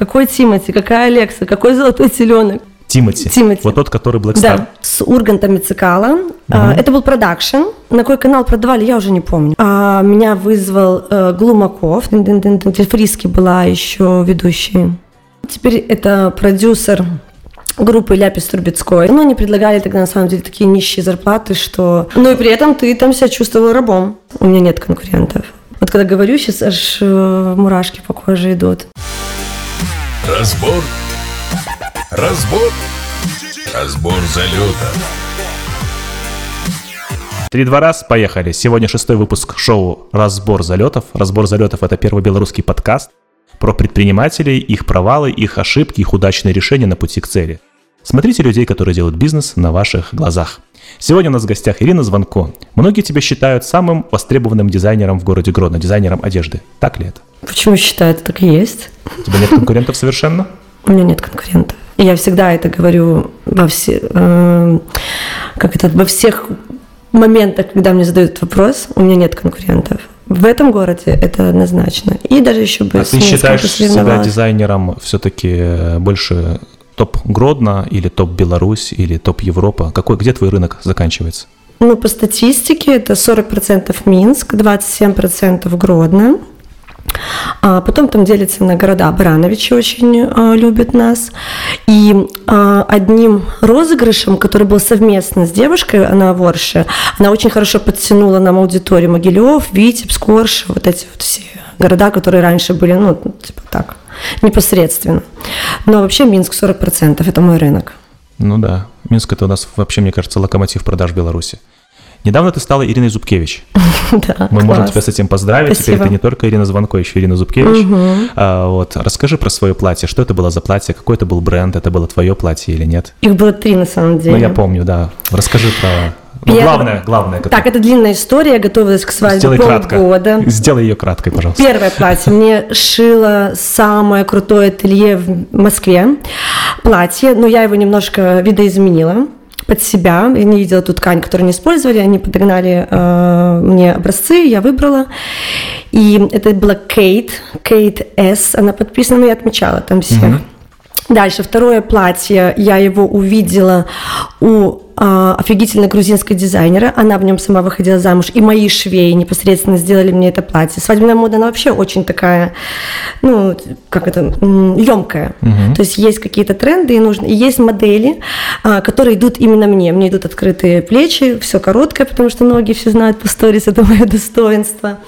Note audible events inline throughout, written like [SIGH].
Какой Тимати? Какая Алекса? Какой золотой теленок? Тимати. Тимати. Вот тот, который Black Star. Да, с Ургантом и Цекало. А, Это был продакшн. На какой канал продавали, я уже не помню. А, меня вызвал э, Глумаков. Фриске была еще ведущей. Теперь это продюсер группы Ляпис Трубецкой. Ну, они предлагали тогда, на самом деле, такие нищие зарплаты, что... Ну, и при этом ты там себя чувствовал рабом. У меня нет конкурентов. Вот когда говорю, сейчас аж э, мурашки по коже идут. Разбор. Разбор. Разбор залета. Три-два раз, поехали. Сегодня шестой выпуск шоу «Разбор залетов». «Разбор залетов» — это первый белорусский подкаст про предпринимателей, их провалы, их ошибки, их удачные решения на пути к цели. Смотрите людей, которые делают бизнес на ваших глазах. Сегодня у нас в гостях Ирина Звонко. Многие тебя считают самым востребованным дизайнером в городе Гродно, дизайнером одежды. Так ли это? Почему считаю, это так и есть? У тебя нет конкурентов совершенно? [LAUGHS] У меня нет конкурентов. И я всегда это говорю во все, э, как это, во всех моментах, когда мне задают вопрос, у меня нет конкурентов. В этом городе это однозначно. И даже еще бы А ты считаешь себя дизайнером все-таки больше топ Гродно или топ Беларусь или топ Европа? Какой, где твой рынок заканчивается? Ну, по статистике это 40% Минск, 27% Гродно. А потом там делится на города. Барановичи очень а, любят нас. И а, одним розыгрышем, который был совместно с девушкой, она Ворше, она очень хорошо подтянула нам аудиторию Могилев, Витебск, Орш, вот эти вот все города, которые раньше были, ну, типа так, непосредственно. Но вообще Минск 40%, это мой рынок. Ну да, Минск это у нас вообще, мне кажется, локомотив продаж Беларуси. Недавно ты стала Ириной Зубкевич. [LAUGHS] Да, Мы можем класс. тебя с этим поздравить. Теперь Спасибо. ты не только Ирина Звонко, еще Ирина Зубкевич. А, вот. Расскажи про свое платье. Что это было за платье? Какой это был бренд? Это было твое платье или нет? Их было три на самом деле. Ну, я помню, да. Расскажи про... Ну, Первое- главное, главное. Так, это длинная история, я готовилась к свадьбе Сделай кратко. полгода. Сделай ее краткой, пожалуйста. Первое платье мне шило самое крутое ателье в Москве. Платье, но я его немножко видоизменила под себя. Я не видела ту ткань, которую они использовали. Они подогнали э, мне образцы, я выбрала. И это была Кейт, Кейт С. Она подписана, но я отмечала там всех. Дальше, второе платье, я его увидела у а, офигительной грузинской дизайнера, она в нем сама выходила замуж, и мои швеи непосредственно сделали мне это платье. Свадебная мода, она вообще очень такая, ну, как это, емкая. То есть есть какие-то тренды, и нужно, и есть модели, а, которые идут именно мне. Мне идут открытые плечи, все короткое, потому что ноги все знают по сторис, это мое достоинство.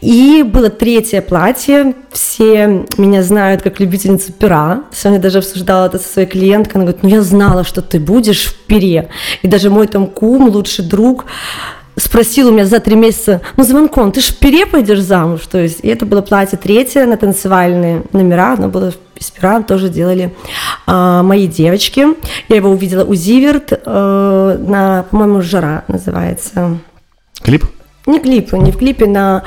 И было третье платье. Все меня знают как любительницу пера. Сегодня даже обсуждала это со своей клиенткой. Она говорит, ну я знала, что ты будешь в пере. И даже мой там кум, лучший друг, спросил у меня за три месяца, ну, Звонкон, ты ж в пере пойдешь замуж? То есть, и это было платье третье на танцевальные номера, оно было из пера, тоже делали а, мои девочки. Я его увидела у Зиверт э, на, по-моему, «Жара» называется. Клип? Не клип, не в клипе, на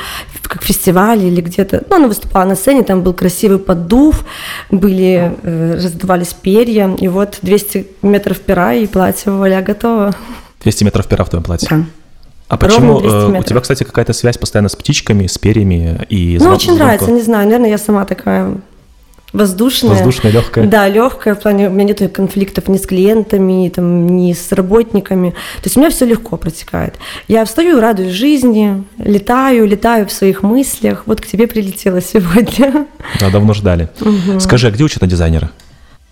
как фестивале или где-то. Ну, она выступала на сцене, там был красивый поддув, были, э, раздувались перья, и вот 200 метров пера, и платье вуаля готово. 200 метров пера в твоем платье. Да. А почему Ровно 200 э, у тебя, кстати, какая-то связь постоянно с птичками, с перьями и Ну, очень нравится, звонком? не знаю, наверное, я сама такая воздушная. Воздушная, легкая. Да, легкая, в плане у меня нет конфликтов ни с клиентами, там, ни с работниками. То есть у меня все легко протекает. Я встаю, радуюсь жизни, летаю, летаю в своих мыслях. Вот к тебе прилетела сегодня. Да, давно ждали. Скажи, а где учат на дизайнера?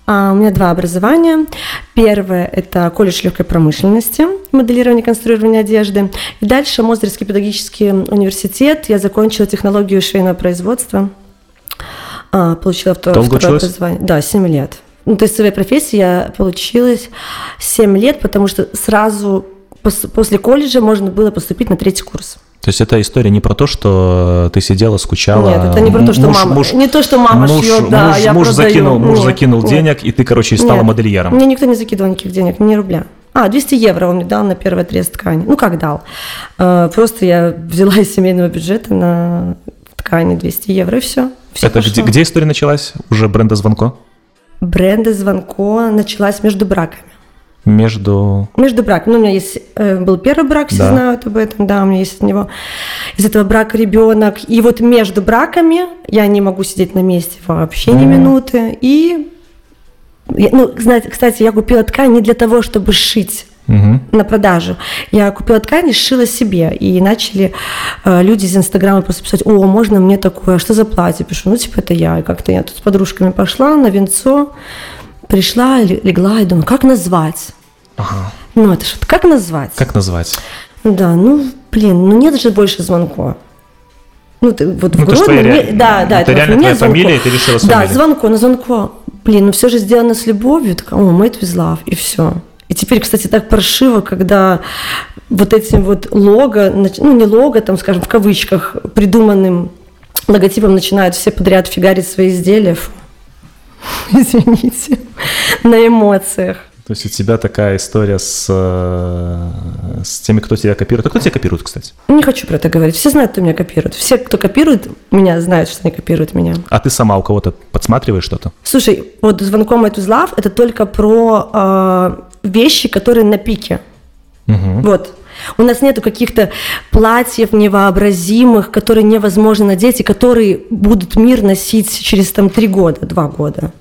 А, У меня два образования. Первое – это колледж легкой промышленности, моделирование и конструирование одежды. И дальше Мозырский педагогический университет. Я закончила технологию швейного производства. А, Получила второе, Долго второе училась? образование. Да, 7 лет. Ну, то есть своей профессии я получилась 7 лет, потому что сразу пос- после колледжа можно было поступить на третий курс. То есть эта история не про то, что ты сидела, скучала. Нет, это не про то, что муж- мама- муж- не то, что мама муж- шьет, да, муж, я муж продаю. закинул, муж Нет, закинул нет. денег, и ты, короче, стала Нет, модельером. Мне никто не закидывал никаких денег, ни рубля. А, 200 евро он мне дал на первый отрез ткани. Ну, как дал? Э, Просто я взяла из семейного бюджета на ткани 200 евро, и все. Это где, где история началась? Уже бренда Звонко? Бренда Звонко началась между браками. Между... Между браком. Ну, у меня есть э, был первый брак, все Да. знают об этом, да, у меня есть от него из этого брака ребенок. И вот между браками я не могу сидеть на месте вообще ни минуты. И, ну, знаете, кстати, я купила ткань не для того, чтобы шить Мгм. на продажу. Я купила ткань и сшила себе. И начали э, люди из Инстаграма просто писать, о, можно мне такое, а что за платье? Пишу, ну, типа, это я. И как-то я тут с подружками пошла на венцо, пришла, легла и думаю, как назвать? Ага. Ну, это что, как назвать? Как назвать? Да, ну, блин, ну нет же больше звонко. Ну, ты вот Ну, в это Гродно твоя не- ре- да, да, это вот реально твоя звонко. фамилия, ты решила с Да, звонко, но звонко. Блин, ну все же сделано с любовью. Такая, о, made with love, и все. Теперь, кстати, так паршиво, когда вот этим вот лого, ну не лого, там, скажем, в кавычках, придуманным логотипом начинают все подряд фигарить свои изделия. [LAUGHS] Извините, на эмоциях. То есть у тебя такая история с, э, с теми, кто тебя копирует. А кто тебя копирует, кстати? Не хочу про это говорить. Все знают, кто меня копирует. Все, кто копирует меня, знают, что они копируют меня. А ты сама у кого-то подсматриваешь что-то? Слушай, вот звонком от Love это только про э, вещи, которые на пике. Мгм. Вот. У нас нету каких-то платьев невообразимых, которые невозможно надеть и которые будут мир носить через там три года, два года.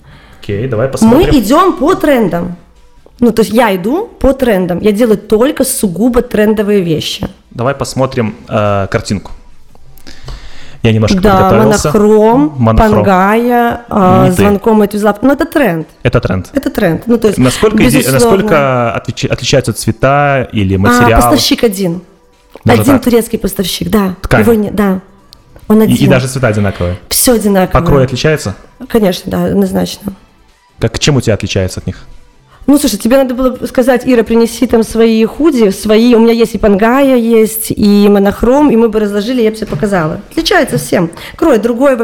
Окей, давай Мы посмотрим. идем по трендам. Ну, то есть я иду по трендам. Я делаю только сугубо трендовые вещи. Давай посмотрим э, картинку. Я немножко Да, подготовился. монохром, Монохром. пангая, а, ты. звонком от Love. Ну, это тренд. Это тренд. Это тренд. Ну, то есть, Насколько, безусловно. насколько отлич- отличаются цвета или А, материалы? поставщик один. Даже один так? турецкий поставщик, да. Ткань. Его не, да. Он и, один. и даже цвета одинаковые. Все одинаково. Покрой отличается? Конечно, да, однозначно. Как, чем у тебя отличается от них? Ну, слушай, тебе надо было сказать, Ира, принеси там свои худи, свои, у меня есть и пангая есть, и монохром, и мы бы разложили, я бы тебе показала. Отличается всем. Крой, другой,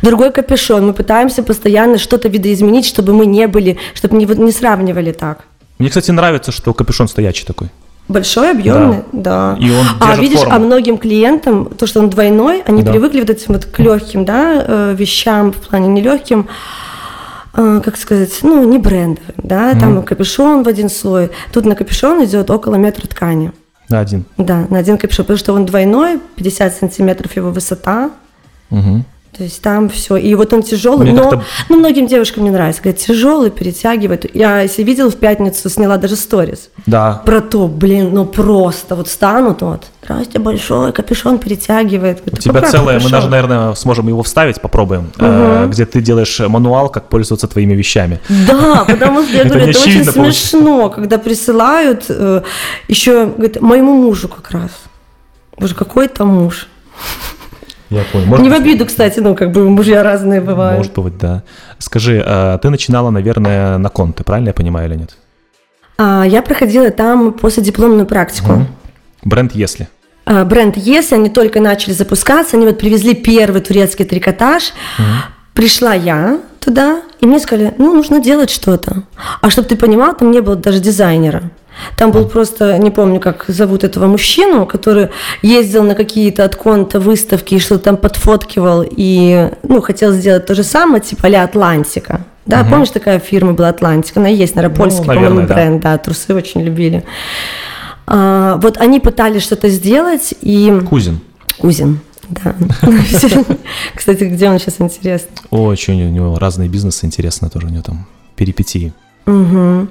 другой капюшон. Мы пытаемся постоянно что-то видоизменить, чтобы мы не были, чтобы не, не сравнивали так. Мне, кстати, нравится, что капюшон стоячий такой. Большой, объемный, да. И он а видишь, форму. а многим клиентам, то, что он двойной, они Да. привыкли вот этим вот к легким, да, э, вещам, в плане нелегким, э, как сказать, ну, не брендовым, да, там капюшон в один слой. Тут на капюшон идет около метра ткани. На один. Да, на один капюшон, потому что он двойной, 50 сантиметров его высота, Мгм. То есть там все. И вот он тяжелый, Мне но ну, многим девушкам не нравится. Говорят, тяжелый, перетягивает. Я, если видела в пятницу, сняла даже сторис Да. про то, блин, ну просто вот станут вот, здрасте, большой, капюшон перетягивает. У тебя целое, мы даже, наверное, сможем его вставить, попробуем, э, где ты делаешь мануал, как пользоваться твоими вещами. Да, потому что [LAUGHS] я говорю, это очень смешно, когда присылают э, еще, говорит, моему мужу как раз. Боже, какой там муж? Я понял. Может Не в обиду, кстати, ну, как бы мужья разные бывают. Может быть, да. Скажи, а ты начинала, наверное, на конты, правильно я понимаю или нет? А, я проходила там последипломную практику. Бренд «Если». А, Бренд Если, они только начали запускаться, они вот привезли первый турецкий трикотаж. Пришла я туда, и мне сказали, ну, нужно делать что-то. А чтобы ты понимал, там не было даже дизайнера. Там был просто, не помню, как зовут этого мужчину, который ездил на какие-то от конта выставки и что-то там подфоткивал и, ну, хотел сделать то же самое, типа а Атлантика. Да, помнишь, такая фирма была Атлантика? Она есть, наверное, польский, Ну, по-моему, да. бренд, да, трусы очень любили. А, вот они пытались что-то сделать, и... Кузин. Кузин, да. [LAUGHS] Кстати, где он сейчас, интересно? Очень у него разные бизнесы, интересно тоже у него там перипетии. Мгм.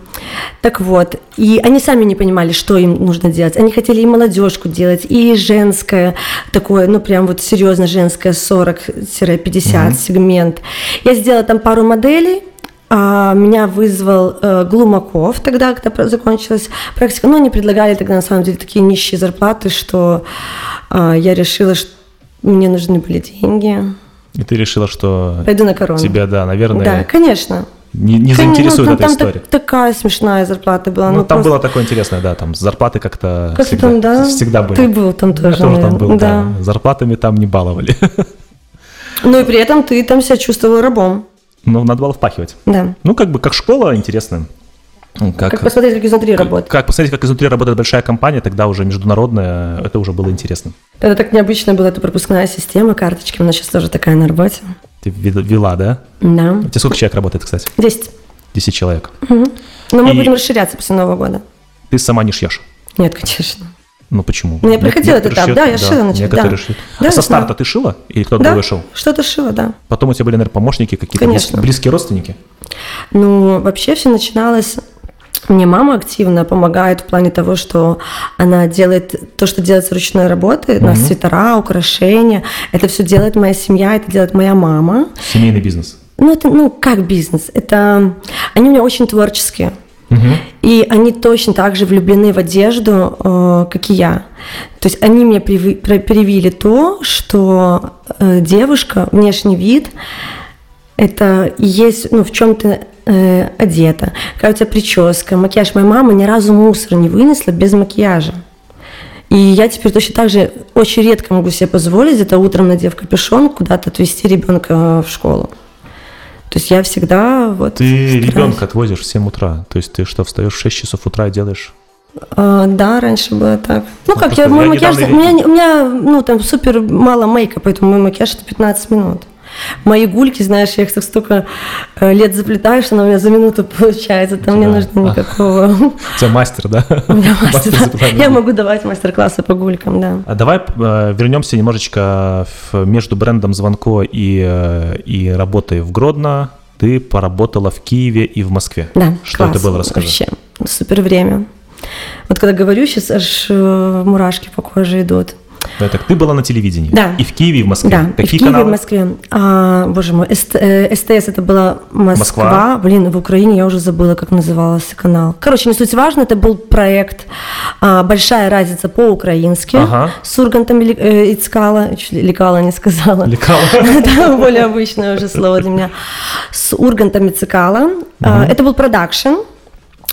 Так вот, и они сами не понимали, что им нужно делать. Они хотели и молодежку делать, и женское, такое, ну прям вот серьезно женское 40-50 сегмент. Я сделала там пару моделей, а, меня вызвал э, Глумаков тогда, когда закончилась практика. Но они предлагали тогда на самом деле такие нищие зарплаты, что а, я решила, что мне нужны были деньги. И ты решила, что Пойду на корону. тебя, да, наверное, Да, конечно. Не, не заинтересует там- эта там история. так- такая смешная зарплата была. Ну, ну, там просто- было такое интересное, да, там зарплаты как-то Как всегда, там, да? всегда были. Ты был там Я тоже, тоже там наверное, был, да. да. Зарплатами там не баловали. [LAUGHS] Ну и при этом ты там себя чувствовал рабом. Ну, надо было впахивать. Да. Ну, как бы, как школа интересная. Ну, Как, Как посмотреть, как изнутри работает. как посмотреть, как изнутри работает большая компания, тогда уже международная, это уже было интересно. Это так необычно была эта пропускная система карточки. У нас сейчас тоже такая на работе. Ты ве- вела, да? Да. У тебя сколько человек работает, кстати? 10. 10 человек. Но мы И- будем расширяться после Нового года. Ты сама не шьешь. Нет, конечно. Ну почему? Ну, я проходила этот этап, да, шьют, я шила, значит, Некоторые да. шьют. Да, а со да. старта ты шила? Или кто-то Да, другой шил? что-то шила, да. Потом у тебя были, наверное, помощники какие-то, близкие родственники? Ну, вообще все начиналось... Мне мама активно помогает в плане того, что она делает то, что делается ручной работы, у нас свитера, украшения. Это все делает моя семья, это делает моя мама. Семейный бизнес. Ну, это, ну, как бизнес. Это... Они у меня очень творческие. И они точно так же влюблены в одежду, э, как и я. То есть они мне приви- привили то, что э, девушка, внешний вид, это и есть, ну, в чем ты э, одета, какая у тебя прическа, макияж. Моя мама ни разу мусор не вынесла без макияжа. И я теперь точно так же очень редко могу себе позволить где-то утром, надев капюшон, куда-то отвезти ребенка в школу. То есть я всегда вот... Ты стараюсь. ребенка отвозишь в 7 утра. То есть ты что, встаешь в 6 часов утра и делаешь? А, да, раньше было так. Ну, как, просто я, мой я макияж, у меня, у меня, ну, там супер мало мейка, поэтому мой макияж это 15 минут. Мои гульки, знаешь, я их так столько э, лет заплетаю, что она у меня за минуту [LAUGHS] получается, там не Да. нужно никакого. У тебя мастер, да? [LAUGHS] У меня Мастер Я могу давать мастер-классы по гулькам, да. А давай э, вернемся немножечко между брендом Звонко и, э, и работой в Гродно. Ты поработала в Киеве и в Москве. Да, Что это было, расскажи. Вообще, супер время. Вот когда говорю, сейчас аж мурашки по коже идут. Да, так ты была на телевидении. Да. И в Киеве, и в Москве. Да, и в Какие Киеве, и каналы? в Москве. А, боже мой, СТ, э, СТС это была Москва. Москва. Блин, в Украине я уже забыла, как назывался канал. Короче, не суть важно, это был проект а, «Большая разница по-украински» Ага. с Ургантом Ли- э, Ицкала, Лекала не сказала. Лекала. [LAUGHS] Это более обычное уже слово для меня. С Ургантом Ицкала. Это был продакшн.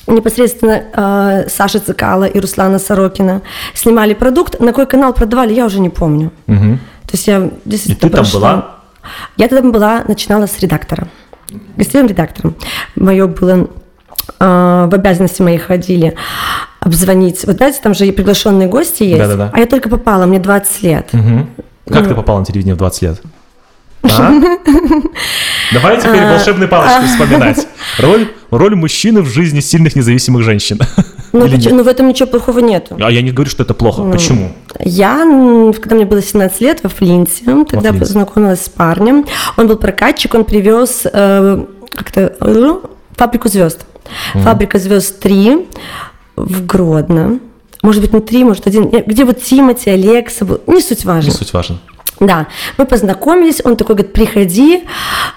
Непосредственно а, Саша Цикала и Руслана Сорокина снимали продукт. На какой канал продавали, я уже не помню. Мгм. То есть я действительно И ты там прошла. была? Я там была, начинала с редактора, гостевым редактором. Мое было а, в обязанности мои ходили обзвонить. Вот знаете, там же и приглашенные гости есть. Да-да-да. А я только попала, мне 20 лет. Мгм. Как Ну. ты попала на телевидение в 20 лет? А? [LAUGHS] Давай теперь А. волшебной палочкой вспоминать. Роль, роль мужчины в жизни сильных независимых женщин. [LAUGHS] Ну, Или поч- нет? ну, в этом ничего плохого нету. А я не говорю, что это плохо. Почему? Я, когда мне было 17 лет, во Флинте, тогда Флинте. познакомилась с парнем. Он был прокатчик, он привез э, как-то э, фабрику звезд. Фабрика звезд 3 в Гродно. Может быть, не три, может, один. Где вот Тимати, Алекса был. Не суть Не важно. суть важно. Да, мы познакомились, он такой говорит, приходи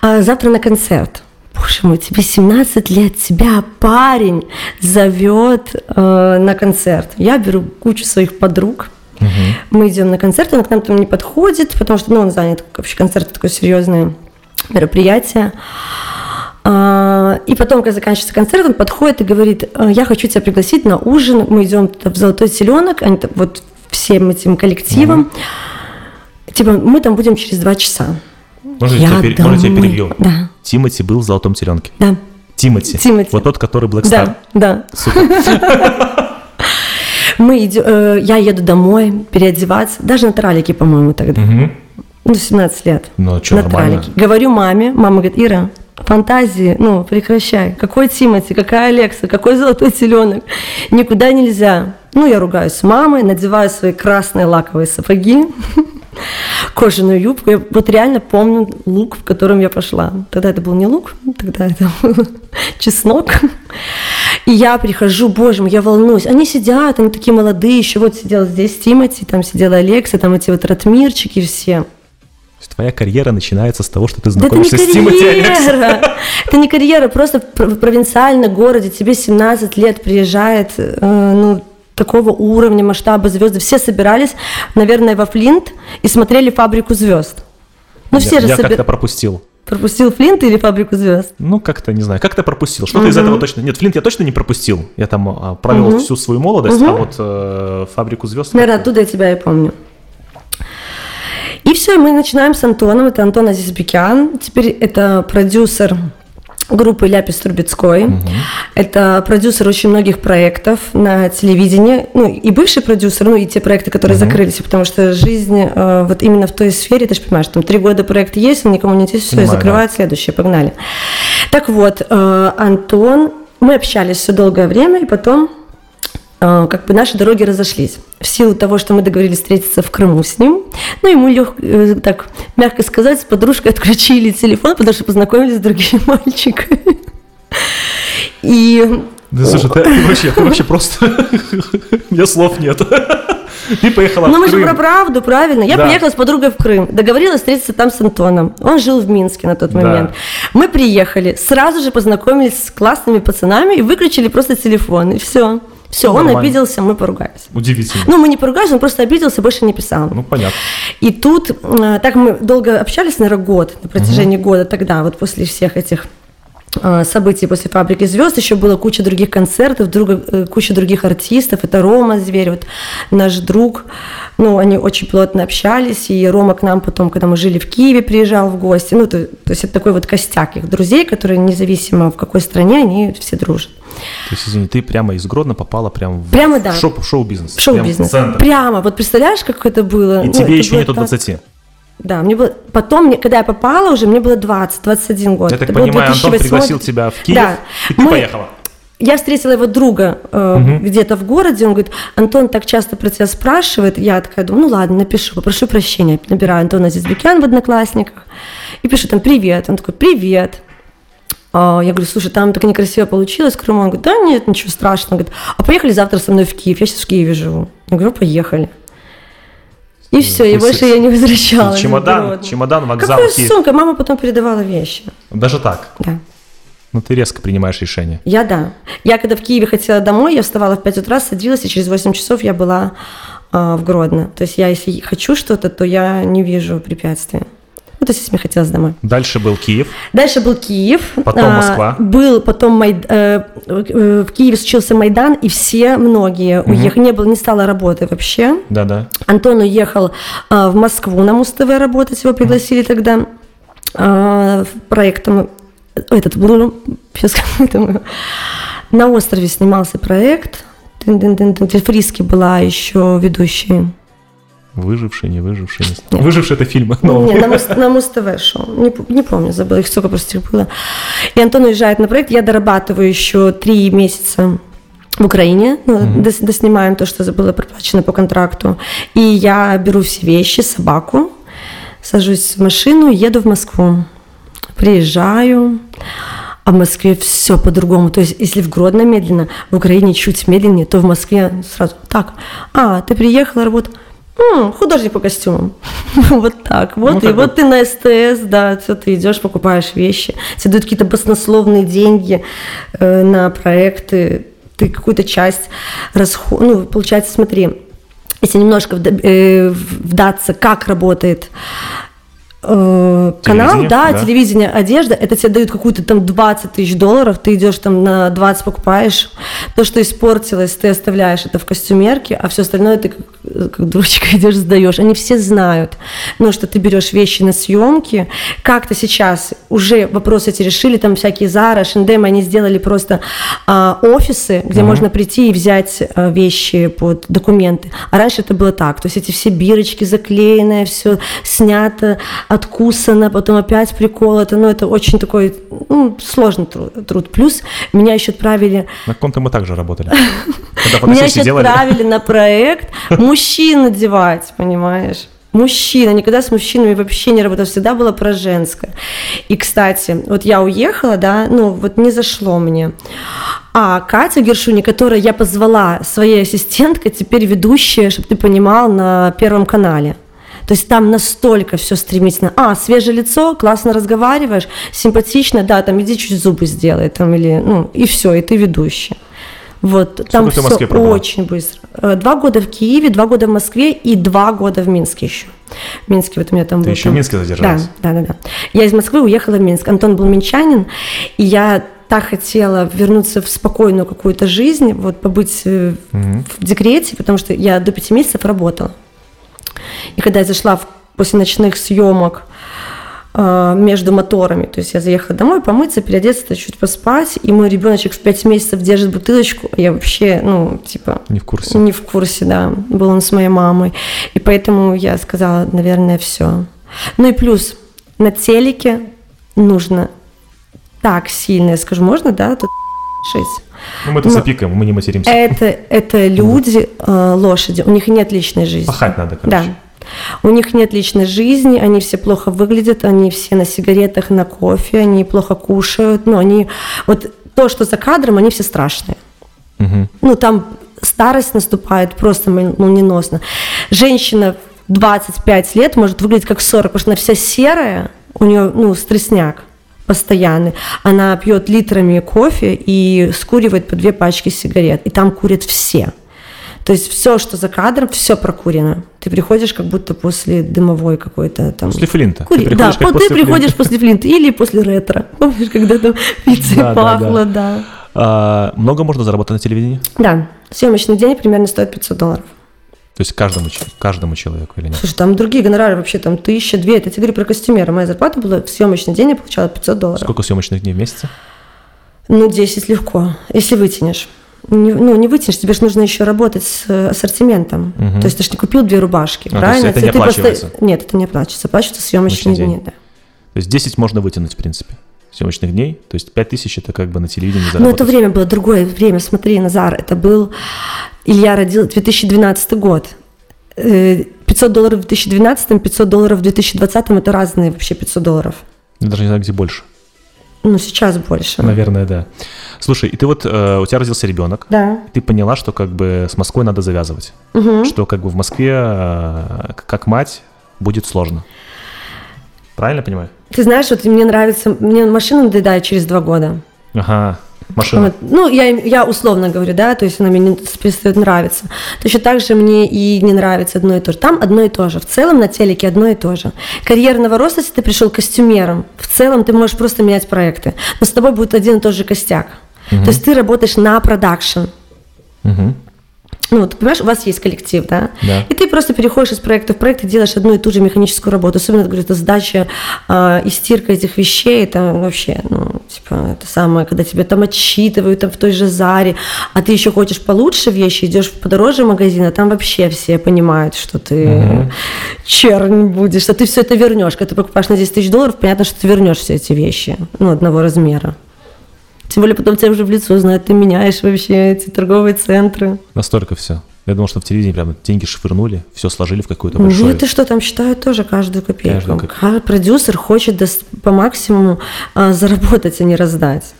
а, завтра на концерт. Боже мой, тебе 17 лет, тебя парень зовет э, на концерт. Я беру кучу своих подруг, мы идем на концерт, он к нам там не подходит, потому что ну, он занят, вообще концерт такое серьезное мероприятие. А, И потом, когда заканчивается концерт, он подходит и говорит, «Э, я хочу тебя пригласить на ужин, мы идем в Золотой Теленок, они там вот всем этим коллективом. Типа, мы там будем через два часа. Можно я, тебя, можно я тебя перебью? Да, Тимати был в «Золотом теленке». да, Тимати. Тимати. Вот тот, который Black Star. да, да. Супер. [LAUGHS] Мы идем, э, я еду домой переодеваться, даже на тралике, по-моему, тогда. Ну, 17 лет. Ну, чё, на нормально. тралике. Говорю маме, мама говорит, Ира, фантазии, ну, прекращай. Какой Тимати, какая Алекса, какой золотой теленок. Никуда нельзя. Ну, я ругаюсь с мамой, надеваю свои красные лаковые сапоги, [LAUGHS] кожаную юбку. Я вот реально помню лук, в котором я пошла. Тогда это был не лук, тогда это был [LAUGHS] чеснок. И я прихожу, боже мой, я волнуюсь. Они сидят, они такие молодые, еще вот сидел здесь Тимати, там сидела Алекса, там эти вот ратмирчики все. Есть Твоя карьера начинается с того, что ты Да это не знакомишься с карьера. [LAUGHS] Это не карьера, просто в пр- в провинциальном городе тебе 17 лет приезжает, э, ну, такого уровня, масштаба звезды. Все собирались, наверное, во Флинт и смотрели «Фабрику звезд». Ну, все Я, же я собир- как-то пропустил. Пропустил Флинт или «Фабрику звезд»? Ну, как-то, не знаю, как-то пропустил. Что-то из этого точно... Нет, Флинт я точно не пропустил. Я там а, провел всю свою молодость, а вот э, «Фабрику звезд»... Наверное, оттуда я тебя и помню. И все, мы начинаем с Антоном. Это Антон Азизбекян. Теперь это продюсер группы Ляпис Трубецкой. Это продюсер очень многих проектов на телевидении. Ну, и бывший продюсер, ну, и те проекты, которые закрылись, потому что жизнь э, вот именно в той сфере, ты же понимаешь, там три года проект есть, он никому не интересует, все, и закрывают следующее, погнали. Так вот, э, Антон, мы общались все долгое время, и потом как бы наши дороги разошлись. В силу того, что мы договорились встретиться в Крыму с ним, ну, ему лег, э, так, мягко сказать, с подружкой отключили телефон, потому что познакомились с другими [LAUGHS] мальчиками. И Да слушай, ты, ты вообще, ты вообще просто... [LAUGHS] У меня слов нет. [LAUGHS] Ты поехала Ну, мы же про правду, правильно. Я Да. приехала с подругой в Крым. Договорилась встретиться там с Антоном. Он жил в Минске на тот Да. момент. Мы приехали, сразу же познакомились с классными пацанами и выключили просто телефон. И все. Все, он Нормально. обиделся, мы поругались. Удивительно. Ну, мы не поругались, он просто обиделся, больше не писал. Ну, понятно. И тут, э, так мы долго общались, наверное, год, на протяжении года тогда, вот после всех этих событий после «Фабрики звезд» еще было куча других концертов, друга, э, куча других артистов. Это Рома Зверь, вот наш друг. Ну, они очень плотно общались, и Рома к нам потом, когда мы жили в Киеве, приезжал в гости. Ну, то, то есть это такой вот костяк их друзей, которые независимо в какой стране, они все дружат. То есть, извини, ты прямо из Гродно попала прям в Прямо, да. шоу-бизнес. В шоу-бизнес. Прям в центр. Прямо, вот представляешь, как это было? И Ну, тебе это еще нету так- 20. Да, мне было... Потом, мне- когда я попала уже, мне было 20, 21 год. Я так Это понимаю, Антон 2008. пригласил тебя в Киев, Да. и ты Мы- поехала. Я встретила его друга э, где-то в городе, он говорит, Антон так часто про тебя спрашивает, я такая думаю, ну ладно, напишу, попрошу прощения, набираю Антона Зизбекян в Одноклассниках, и пишу там «Привет», он такой «Привет», А, я говорю, слушай, там так некрасиво получилось в Крыму. Он говорит, да нет, ничего страшного. Он говорит, а поехали завтра со мной в Киев, я сейчас в Киеве живу. Я говорю, поехали. И все, и больше я не возвращалась. Чемодан, чемодан, вокзал, Какая сумка? Мама потом передавала вещи. Даже так. Да. Ну, ты резко принимаешь решение. Я да. Я когда в Киеве хотела домой, я вставала в 5 утра, садилась, и через 8 часов я была а, в Гродно. То есть я, если хочу что-то, то я не вижу препятствий. Ну, то есть, мне хотелось домой. Дальше был Киев. Дальше был Киев. Потом А, Москва. Был потом Майд- э, э, в Киеве случился Майдан, и все, многие уехали. Не, было, не стало работы вообще. Да-да. Антон уехал а, в Москву на Муз-ТВ работать, его пригласили тогда а, в проектом, этот был, сейчас на острове снимался проект, Тын-тын-тын-тын. Фриски была еще ведущей. Выживший, не выживший. Не... знаю. Выживший это фильмы. Не, новые. на, Муз, на шоу. Не, не помню, забыла, их столько просто их было. И Антон уезжает на проект, я дорабатываю еще три месяца в Украине, ну, дос- доснимаем то, что было проплачено по контракту. И я беру все вещи, собаку, сажусь в машину, еду в Москву. Приезжаю, а в Москве все по-другому. То есть, если в Гродно медленно, в Украине чуть медленнее, то в Москве сразу так. А, ты приехала работать. М, художник по костюмам. [LAUGHS] вот так. Вот. Ну, и так вот ты на СТС, да, все, ты идешь, покупаешь вещи. Тебе дают какие-то баснословные деньги э, на проекты. Ты какую-то часть расход... Ну, получается, смотри, если немножко э, вдаться, как работает канал, Телевидение, да, да. телевидение, одежда, это тебе дают какую-то там 20 тысяч долларов, ты идешь там на 20 покупаешь, то, что испортилось, ты оставляешь это в костюмерке, а все остальное ты как, как дурочка [LAUGHS] идешь сдаешь. Они все знают, ну, что ты берешь вещи на съемки, как-то сейчас уже вопросы эти решили, там всякие Zara, H&M, они сделали просто а, офисы, где можно прийти и взять а, вещи под документы. А раньше это было так, то есть эти все бирочки заклеенные, все снято, откусано, потом опять приколото, ну, это очень такой ну, сложный труд, труд. Плюс меня еще отправили На каком-то мы также работали. [LAUGHS] Меня еще отправили на проект мужчин одевать, понимаешь? Мужчина, никогда с мужчинами вообще не работала, всегда было про женское. И, кстати, вот я уехала, да, ну вот не зашло мне. А Катя Гершуни, которую я позвала своей ассистенткой, теперь ведущая, чтобы ты понимал, на Первом канале. То есть там настолько все стремительно. А, свежее лицо, классно разговариваешь, симпатично, да, там иди чуть зубы сделай, там или, ну, и все, и ты ведущая. Вот, там в все Москве очень быстро. Э, Два года в Киеве, два года в Москве и два года в Минске еще. В Минске вот у меня там Ты был. еще в там- Минске задержалась? Да, да, да, да. Я из Москвы уехала в Минск. Антон был минчанин, и я так хотела вернуться в спокойную какую-то жизнь, вот побыть э, в декрете, потому что я до пяти месяцев работала. И когда я зашла в- после ночных съемок а, между моторами. То есть я заехала домой помыться, переодеться, чуть поспать, и мой ребеночек в 5 месяцев держит бутылочку, я вообще, ну, типа... Не в курсе. Не в курсе, да. Был он с моей мамой. И поэтому я сказала, наверное, все. Ну и плюс, на телеке нужно так сильно, я скажу, можно, да, тут шесть. Ну, мы тут Но запикаем, мы не материмся. Это, это [LAUGHS] люди, э, лошади, у них нет личной жизни. Пахать надо, короче. Да. У них нет личной жизни, они все плохо выглядят, они все на сигаретах, на кофе, они плохо кушают. Ну, они... Вот то, что за кадром, они все страшные. Мгм. Ну, там старость наступает просто мол- молниеносно. Женщина в 25 лет может выглядеть как 40, потому что она вся серая, у нее, ну, стрессняк постоянный. Она пьет литрами кофе и скуривает по две пачки сигарет. И там курят все. То есть все, что за кадром, все прокурено. Ты приходишь как будто после дымовой какой-то там... После флинта. Кури- Ты да, как вот ты после приходишь флинта. после флинта или после ретро. [LAUGHS] Помнишь, когда там пиццей Да, да, пахло, да. А, много можно заработать на телевидении? Да, съемочный день примерно стоит 500 долларов. То есть каждому, каждому человеку или нет? Слушай, там другие гонорары вообще, там тысяча, две. Это я тебе говорю про костюмера. Моя зарплата была в съемочный день, я получала 500 долларов. Сколько съемочных дней в месяце? Ну, 10 легко, если вытянешь. Не- ну, не вытянешь, тебе же нужно еще работать с э, ассортиментом. Мгм. То есть ты же не купил две рубашки, А, правильно? это не Ты просто- оплачивается? Нет, это не оплачивается. Оплачиваются съемочные дни, да. То есть 10 можно вытянуть, в принципе, съемочных дней. То есть 5000 это как бы на телевидении Но заработать. это время было другое время. Смотри, Назар, это был... Илья родил 2012 год. Э, 500 долларов в 2012, 500 долларов в 2020 это разные вообще 500 долларов. Я даже не знаю, где больше. Ну, сейчас больше. Наверное, да. Слушай, и ты вот, э, у тебя родился ребенок, Да. ты поняла, что как бы с Москвой надо завязывать. Мгм. Что как бы в Москве, э, как мать, будет сложно. Правильно понимаю? Ты знаешь, вот мне нравится... Мне машина надоедает через два года. Ага, машина. Вот. Ну, я, я условно говорю, да, то есть она мне не перестает нравиться. Точно так же мне и не нравится одно и то же. Там одно и то же. В целом на телеке одно и то же. Карьерного роста, если ты пришел костюмером, в целом ты можешь просто менять проекты. Но с тобой будет один и тот же костяк. То есть ты работаешь на продакшн. Мгм. Ну, ты понимаешь, у вас есть коллектив, да? Да. И ты просто переходишь из проекта в проект и делаешь одну и ту же механическую работу. Особенно, говорю, это сдача а, и стирка этих вещей, это вообще, ну, типа, это самое, когда тебя там отчитывают там в той же Заре, а ты еще хочешь получше вещи, идешь в подороже магазин, а там вообще все понимают, что ты чернь будешь, что ты все это вернешь. Когда ты покупаешь на 10 тысяч долларов, понятно, что ты вернешь все эти вещи, ну, одного размера. Тем более потом тебя уже в лицо знают, ты меняешь вообще эти торговые центры. Настолько все. Я думал, что в телевидении прям деньги швырнули, все сложили в какую-то Ну большую. это что, там считают тоже каждую копейку. Каждую копейку. Ка- Продюсер хочет по максимуму а, заработать, а не раздать.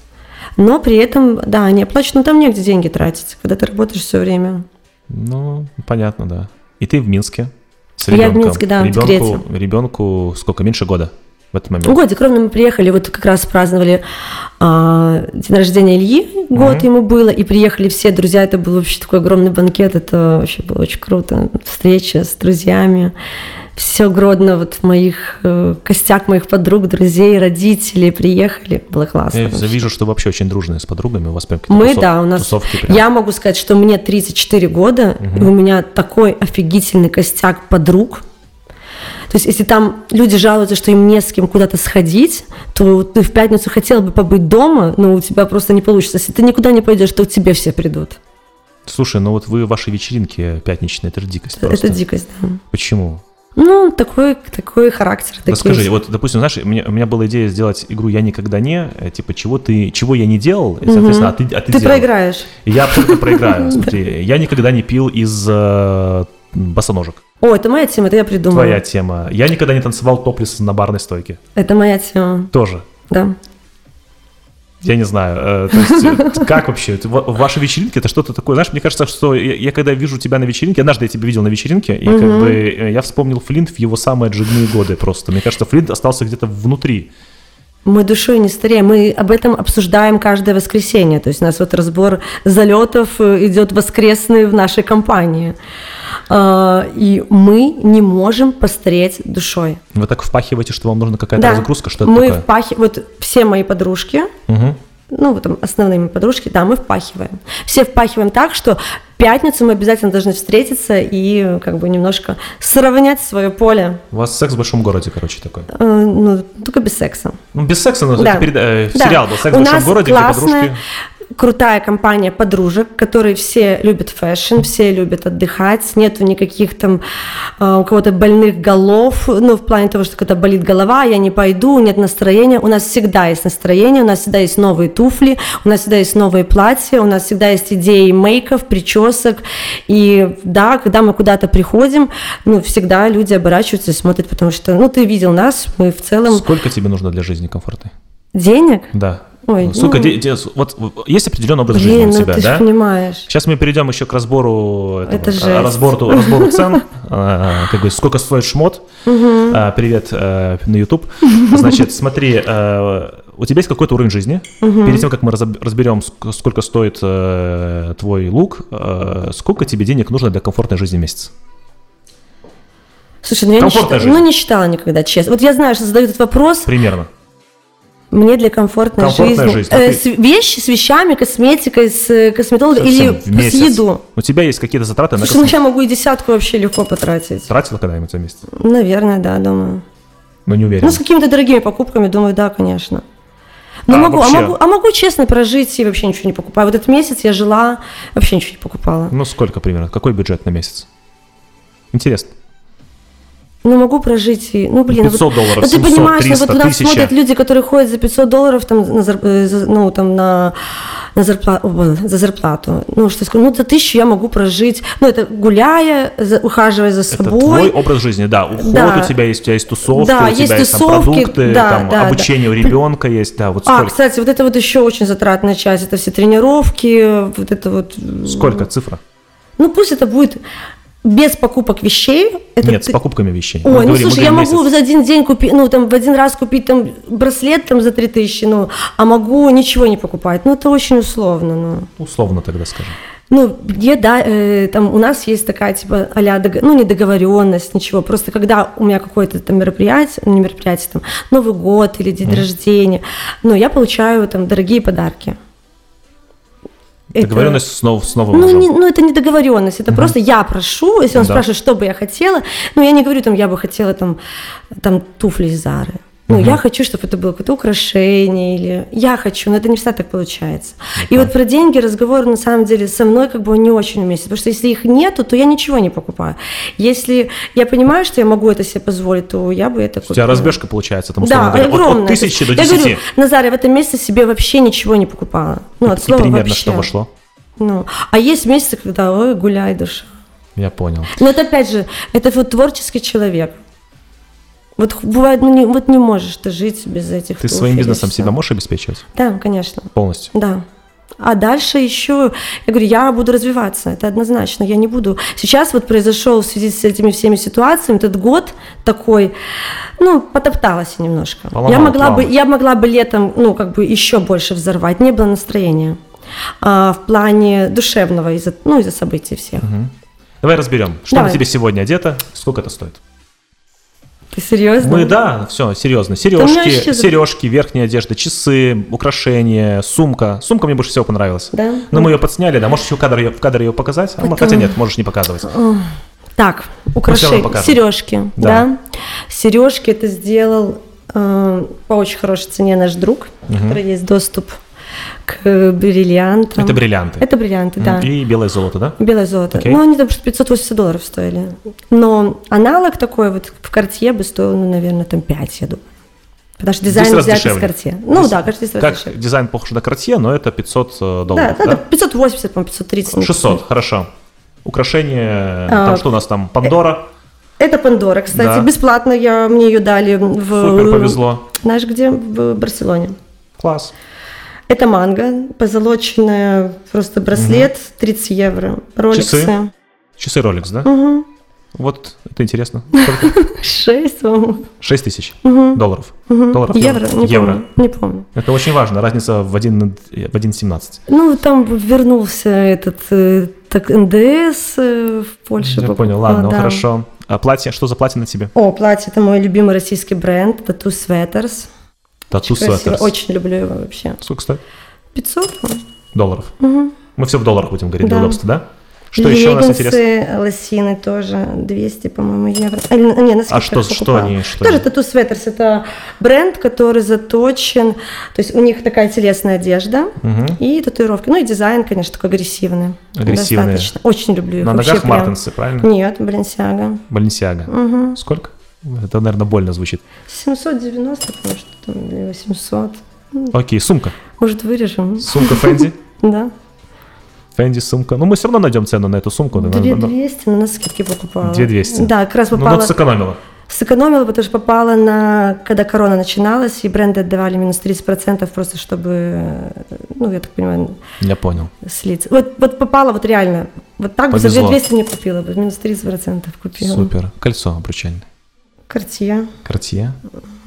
Но при этом, да, они оплачивают, но там негде деньги тратить, когда ты работаешь все время. Ну, понятно, да. И ты в Минске с Я в ребенком. Минске, да, в ребенку, декрете. ребенку сколько, меньше года в этот момент? Годик, ровно мы приехали, вот как раз праздновали а, день рождения Ильи, год Мгм. ему было, и приехали все друзья, это был вообще такой огромный банкет, это вообще было очень круто, встреча с друзьями, все Гродно, вот моих, э, костяк моих подруг, друзей, родителей приехали, было классно. Я вообще. вижу, что вообще очень дружные с подругами, у вас прям какие-то Мы, тусов- да, у нас... тусовки прям. Я могу сказать, что мне 34 года, и у меня такой офигительный костяк подруг. То есть, если там люди жалуются, что им не с кем куда-то сходить, то ты в пятницу хотел бы побыть дома, но у тебя просто не получится. Если ты никуда не пойдешь, то к тебе все придут. Слушай, ну вот вы ваши вечеринки пятничные, это же дикость просто. Это дикость, да. Почему? Ну, такой, такой характер. Расскажи, вот, допустим, знаешь, у меня, у меня была идея сделать игру «Я никогда не», э, типа, чего ты, чего я не делал, и, соответственно, а ты, а ты Ты делал. проиграешь. Я абсолютно проиграю. [LAUGHS] Смотри, я никогда не пил из э, босоножек. О, это моя тема, это я придумала. Твоя тема. Я никогда не танцевал топлес на барной стойке. Это моя тема, Тоже. да. Я не знаю. э, то есть, э, [LAUGHS] как вообще? Ваши вечеринки это что-то такое? Знаешь, мне кажется, что я, я когда вижу тебя на вечеринке, однажды я тебя видел на вечеринке, и как бы э, я вспомнил Флинт в его самые отжигные годы просто. Мне кажется, Флинт остался где-то внутри. Мы душой не стареем. Мы об этом обсуждаем каждое воскресенье. То есть у нас вот разбор залетов идет воскресный в нашей компании. А, И мы не можем постареть душой. Вы так впахиваете, что вам нужна какая-то разгрузка, что это мы такое? впахи- Вот все мои подружки, Мгм. ну, вот там основными подружки, да, мы впахиваем. Все впахиваем так, что пятницу мы обязательно должны встретиться и как бы немножко сравнять свое поле. У вас секс в большом городе, короче, такой. Э, ну, только без секса. Ну, без секса, но Да. это перед- э, Да. сериал был «Секс в большом городе», где классная, подружки... крутая компания подружек, которые все любят fashion, все любят отдыхать, нету никаких там э, у кого-то больных голов, ну, в плане того, что когда болит голова, я не пойду, нет настроения. У нас всегда есть настроение, у нас всегда есть новые туфли, у нас всегда есть новые платья, у нас всегда есть идеи мейков, причесок. И да, когда мы куда-то приходим, ну, всегда люди оборачиваются и смотрят, потому что, ну, ты видел нас, мы в целом... Сколько тебе нужно для жизни комфортной? Денег? Да. Ой, Сколько ну, де- де- вот есть определенный образ жизни Блин, у ну тебя, ты да? понимаешь. Сейчас мы перейдем еще к разбору, этого, Это а, жесть. разбору, разбору цен, [LAUGHS] а, как бы сколько стоит шмот. А, Привет э, на YouTube. Значит, смотри, э, у тебя есть какой-то уровень жизни. Перед тем, как мы разберем, ск- сколько стоит э, твой лук, э, сколько тебе денег нужно для комфортной жизни в месяц? Слушай, ну я не жизнь. ну не считала никогда, честно. Вот я знаю, что задают этот вопрос. Примерно. Мне для комфортной Комфортная жизни. жизнь. э, А ты- с вещи с вещами, косметикой, с э, косметологом Совсем или в месяц. с еду. У тебя есть какие-то затраты на Слушай, ну косметику? я могу и десятку вообще легко потратить. Тратила когда-нибудь за месяц? Наверное, да, думаю. Ну, не уверен. Ну, с какими-то дорогими покупками, думаю, да, конечно. Ну, А могу, вообще? а, могу, а могу честно прожить и вообще ничего не покупаю. Вот этот месяц я жила, вообще ничего не покупала. Ну, сколько примерно? Какой бюджет на месяц? Интересно. Ну, могу прожить. Ну, блин, 500 вот, долларов, ну, ты 700, понимаешь, 300, ну, вот нас 1000. смотрят люди, которые ходят за 500 долларов там, на, зар- э, ну, там, на, на зарплату, за зарплату. Ну, что скажу, ну, за тысячу я могу прожить, ну, это гуляя, за- ухаживая за Это собой. твой образ жизни, да. Уход Да. у тебя есть, у тебя есть тусовки, Да, у тебя есть есть, там тусовки, продукты, да, там да, обучение у ребенка есть, да. Вот А, сколько, кстати, вот это вот еще очень затратная часть, это все тренировки, вот это вот... сколько цифра? Ну, пусть это будет без покупок вещей. Это Нет, с ты- покупками вещей. Мы Ой, ну говорим- мы слушай, я говорим могу месяц. за один день купить, ну там в один раз купить там браслет там за 3000, ну, а могу ничего не покупать. Ну, это очень условно, ну. Условно тогда скажем. Ну, где, да, э, там у нас есть такая, типа, а ну, не договоренность, ничего. Просто когда у меня какое-то там мероприятие, ну, не мероприятие, там, Новый год или день рождения, ну, я получаю там дорогие подарки. Это- Договоренность с, нов- с новым ну, мужем. не, ну, это не договоренность, это просто я прошу, если он Да. спрашивает, что бы я хотела, ну, я не говорю, там, я бы хотела там, там туфли из Зары. Ну, я хочу, чтобы это было какое-то украшение, или я хочу, но это не всегда так получается. И вот про деньги разговор, на самом деле, со мной как бы он не очень уместен, потому что если их нету, то я ничего не покупаю. Если я понимаю, что я могу это себе позволить, то я бы это У купила. тебя разбежка получается, там, Да, говоря, от- от, огромная. тысячи до Я десяти. говорю, Назар, я в этом месяце себе вообще ничего не покупала. Ну, от И слова примерно вообще. что вошло? Ну, а есть месяцы, когда, ой, гуляй, душа. Я понял. Но это опять же, это вот творческий человек. Вот бывает, ну не, вот не можешь ты жить без этих. Ты своим бизнесом себя можешь обеспечивать Да, конечно, полностью? да. А дальше еще, я говорю, я буду развиваться, это однозначно, я не буду. Сейчас вот произошел в связи с этими всеми ситуациями этот год такой, ну, потопталась немножко. Поломала я могла бы, я могла бы летом, ну, как бы еще больше взорвать, не было настроения. А, в плане душевного, из-за, ну, из-за событий всех. Давай разберем, что Давай. на тебе сегодня одето, сколько это стоит. Ты серьезно? Мы, да, все, серьезно. Да Сережки, за- сережки, верхняя одежда, часы, украшения, сумка. Сумка мне больше всего понравилась. Да? Но мы ее подсняли, да. Можешь еще в кадр ее, в кадр ее показать? А, Потом. Хотя нет, можешь не показывать. Так, украшения, сережки, Да. да. Сережки это сделал э, по очень хорошей цене наш друг, который есть доступ к бриллиантам. Это бриллианты. Это бриллианты, да. И белое золото, да? Белое золото. Окей. Ну, они там что-то 580 долларов стоили. Но аналог такой вот в карте бы стоил, ну, наверное, там 5, я думаю. Потому что дизайн взят из дешевле. карте. Ну Десять- да, кажется, 10 раз Как дешевле. дизайн похож на Cartier, но это 500 э, Да, долларов, это да? 580, по-моему, 530. не 600, хорошо. Украшение, А, там что у нас там, Пандора, Это Пандора, кстати, Да. бесплатно я, мне ее дали в... супер повезло. Знаешь где? В Барселоне. Класс. Это манго, позолоченная, просто браслет, 30 евро, роликсы. Часы? Часы Rolex, да? Угу. Вот, это интересно. [LAUGHS] 6, по-моему. 6 тысяч долларов. Долларов? Евро, не Евро. помню. Не помню. Это очень важно, разница в 1, в 1,17. Ну, там вернулся этот э, так, НДС э, в Польше. Я понял, ладно, ну да. хорошо. А платье, что за платье на тебе? О, платье, это мой любимый российский бренд, Tattoo Sweaters. Тату Sweaters. Очень люблю его вообще. Сколько стоит? 500. Долларов. Мгм. Мы все в долларах будем говорить для Да. удобства, да? Что еще у нас интересно? Леггинсы, лосины тоже 200, по-моему, евро. А, не, на А что, что они? Что Тоже? Tattoo Sweaters. Это бренд, который заточен. То есть у них такая телесная одежда Мгм. и татуировки. Ну и дизайн, конечно, такой агрессивный. Агрессивный. Достаточно. Очень люблю их. На ногах прям. мартенсы, правильно? Нет, Баленсиага. Баленсиага. Угу. Сколько? Это, наверное, больно звучит. 790, потому что там, или 800. Окей, сумка. Может, вырежем? Сумка Фэнди. [LAUGHS] Да. Фэнди сумка. Ну, мы все равно найдем цену на эту сумку. На- на- 2200, но на скидке покупала. 2200. Да, как раз Ну, попала. ну, сэкономила. Сэкономила, потому что попала на... Когда корона начиналась, и бренды отдавали минус 30% просто, чтобы, ну, я так понимаю, Я понял. слиться. Вот, вот попала вот реально. Вот так бы за Повезло. 2200 не купила бы, минус 30% купила. Супер. Кольцо обручальное. Картье. Картье.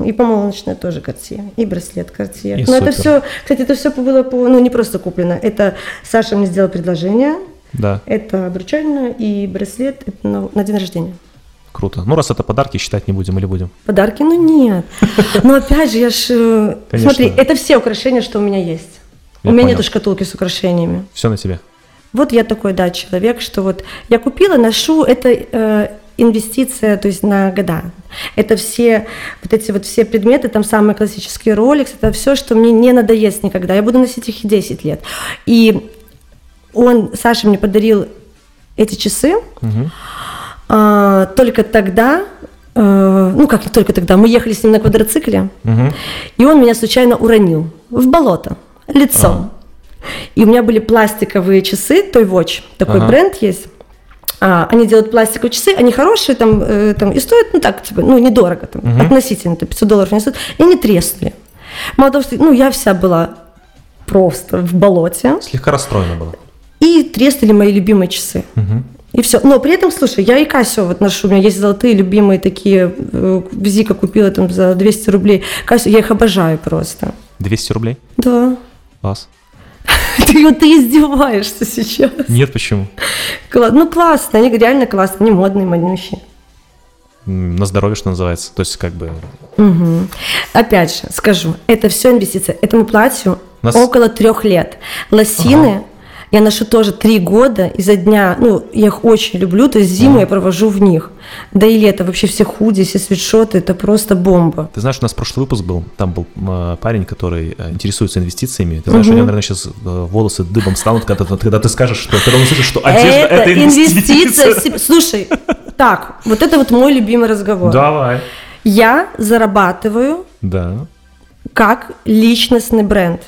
И помолочное тоже Картье. И браслет Картье. И Но это супер. все, кстати, это все было по, ну, не просто куплено. Это Саша мне сделал предложение. Да, Это обручальное и браслет это на, на день рождения. круто. Ну, раз это подарки, считать не будем или будем? Подарки? Ну нет. Но опять же, я ж... э, Конечно. Смотри, это все украшения, что у меня есть. Я у меня понял. нету шкатулки с украшениями. Все на тебе. Вот я такой, да, человек, что вот я купила, ношу, это э, инвестиция, то есть на года. Это все, вот эти вот все предметы, там самые классические Rolex, это все, что мне не надоест никогда. Я буду носить их и 10 лет. И он, Саша мне подарил эти часы, Мгм. а, только тогда, э, ну как только тогда, мы ехали с ним на квадроцикле, Мгм. и он меня случайно уронил в болото лицом. И у меня были пластиковые часы, Toy Watch, такой Ага. бренд есть. А, они делают пластиковые часы, они хорошие, там, э, там и стоят, ну так, типа, ну недорого, там, Мгм. относительно, там, 500 долларов не стоят, и они треснули. Мало того, что, ну, я вся была просто в болоте, Слегка расстроена была. и треснули мои любимые часы. Мгм. И все. Но при этом, слушай, я и Кассио вот ношу. У меня есть золотые любимые такие. э, Зика купила там за 200 рублей. Кассио, я их обожаю просто. 200 рублей? Да. Класс. [LAUGHS] Ты, ты издеваешься сейчас. Нет, почему? Ну, классно, они реально классные, они модные, моднющие. На здоровье, что называется. То есть, как бы... Мгм. Опять же, скажу, это все инвестиция. Этому платью Нас- около трех лет. Лосины я ношу тоже три года изо дня. Ну, я их очень люблю, то есть зиму я провожу в них. Да и лето, вообще все худи, все свитшоты, это просто бомба. Ты знаешь, у нас прошлый выпуск был, там был м, парень, который э, интересуется инвестициями. Ты знаешь, у него, наверное, сейчас волосы дыбом станут, когда, ты- когда ты скажешь, что когда он услышит, что одежда это, инвестиция. Слушай, так, вот это вот мой любимый разговор. Давай. Я зарабатываю Да, как личностный бренд.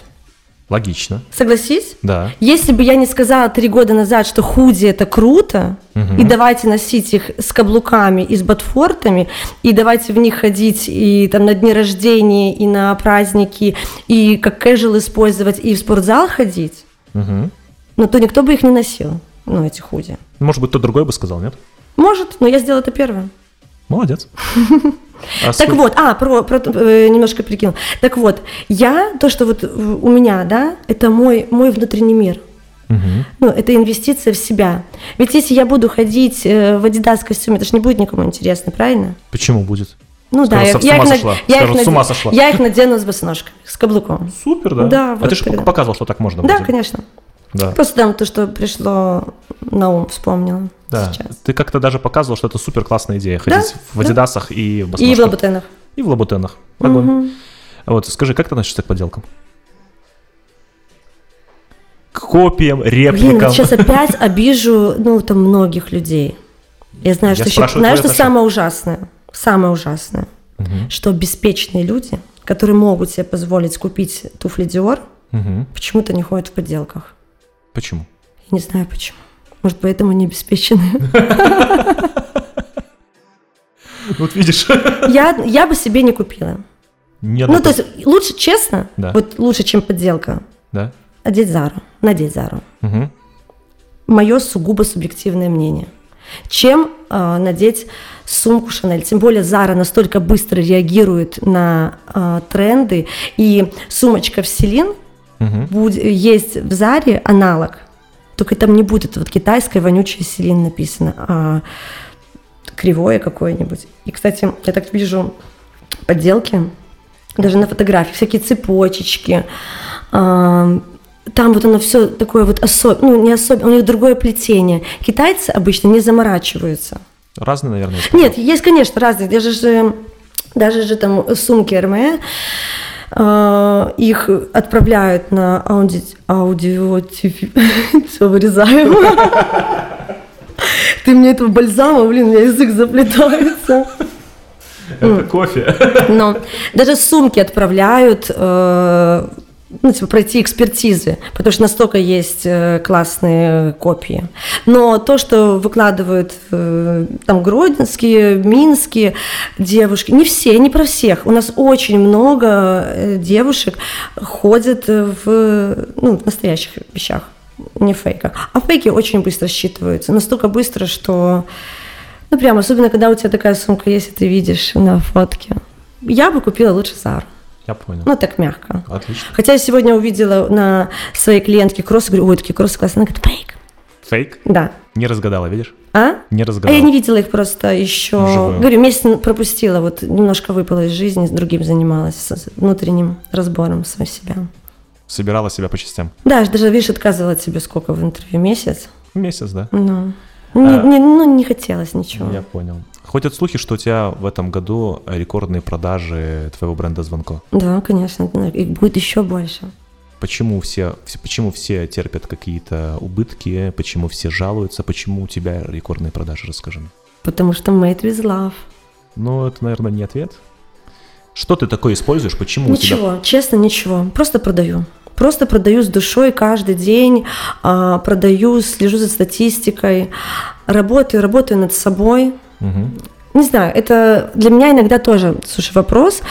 Логично. Согласись? Да. Если бы я не сказала три года назад, что худи это круто, и давайте носить их с каблуками и с ботфортами, и давайте в них ходить и там на дни рождения, и на праздники, и как casual использовать, и в спортзал ходить, Мгм. ну то никто бы их не носил, ну эти худи. Может быть, кто другой бы сказал, нет? Может, но я сделала это первым. Молодец. [LAUGHS] А Так сколько- вот, а, про, про э, немножко перекинул. Так вот, я, то, что вот у меня, да, это мой, мой внутренний мир. Мгм. Ну, это инвестиция в себя. Ведь если я буду ходить э, в Adidas костюме, это же не будет никому интересно, правильно? Почему будет? Ну да, я, их, сошла. я, их Скажут, с наде- ума сошла. я их надену с босоножками, с каблуком. Супер, да? Да, а вот ты же показывал, что так можно Да, вроде. конечно. Да. Просто там то, что пришло на ум, вспомнила Да. сейчас. Ты как-то даже показывал, что это супер классная идея. Да, Ходить в да. адидасах и в И в лабутенах. И в лабутенах. Огонь. А Вот, скажи, как ты относишься к подделкам? К копиям, Блин, репликам. вот сейчас опять обижу, ну, там, многих людей. Я знаю, Я что еще... Знаешь, что самое ужасное? Самое ужасное. Мгм. Что беспечные люди, которые могут себе позволить купить туфли Dior, Мгм. почему-то не ходят в подделках. Почему? Я не знаю почему. Может, поэтому они обеспечены. [LAUGHS] Вот видишь. Я, я бы себе не купила. Нет, Ну, то есть, лучше, честно, Да. вот лучше, чем подделка, Да? одеть Зару, надеть Зару. Мгм. Мое сугубо субъективное мнение. Чем э, надеть сумку Шанель. Тем более Зара настолько быстро реагирует на э, тренды. И сумочка в Селин Мгм. буд- есть в Заре аналог. Только там не будет вот китайское вонючее Селин написано, а кривое какое-нибудь. И, кстати, я так вижу подделки, даже на фотографии, всякие цепочечки, а, там вот оно все такое вот особенное, ну не особенное, у них другое плетение. Китайцы обычно не заморачиваются. Разные, наверное. Нет, есть, конечно, разные. Даже же, даже же там сумки Hermès, э, их отправляют на ауди, аудио, [LAUGHS] все вырезаем. [LAUGHS] Ты мне этого бальзама, блин, у меня язык заплетается. Это кофе. Но даже сумки отправляют э, ну, типа, пройти экспертизы, потому что настолько есть э, классные копии. Но то, что выкладывают э, там гродненские, минские девушки, не все, не про всех. У нас очень много э, девушек ходят в, ну, в настоящих вещах, не фейках. А фейки очень быстро считываются, настолько быстро, что, ну, прям, особенно когда у тебя такая сумка есть, и ты видишь на фотке. Я бы купила лучше Зару. Я понял. Ну, так мягко. Отлично. Хотя я сегодня увидела на своей клиентке кроссы, говорю, ой, такие кроссы классные. Она говорит, фейк. Фейк? Да. Не разгадала, видишь? А? Не А разгадала. я не видела их просто еще. Вживую. Говорю, месяц пропустила, вот немножко выпала из жизни, с другим занималась, с внутренним разбором самой себя. Собирала себя по частям. Да, даже, видишь, отказывала от себе сколько в интервью, месяц. Месяц, да? Ну, не, А. не- ну, не хотелось ничего. Я понял. Ходят слухи, что у тебя в этом году рекордные продажи твоего бренда Звонко. Да, конечно, их будет еще больше. Почему все, все- почему все терпят какие-то убытки, почему все жалуются, почему у тебя рекордные продажи, расскажи мне. Потому что made with love. Ну, это, наверное, не ответ. Что ты такое используешь? Почему у тебя... Ничего, честно, ничего. Просто продаю. Просто продаю с душой каждый день, а, продаю, слежу за статистикой, работаю, работаю над собой. Мгм. Не знаю, это для меня иногда тоже, слушай, вопрос.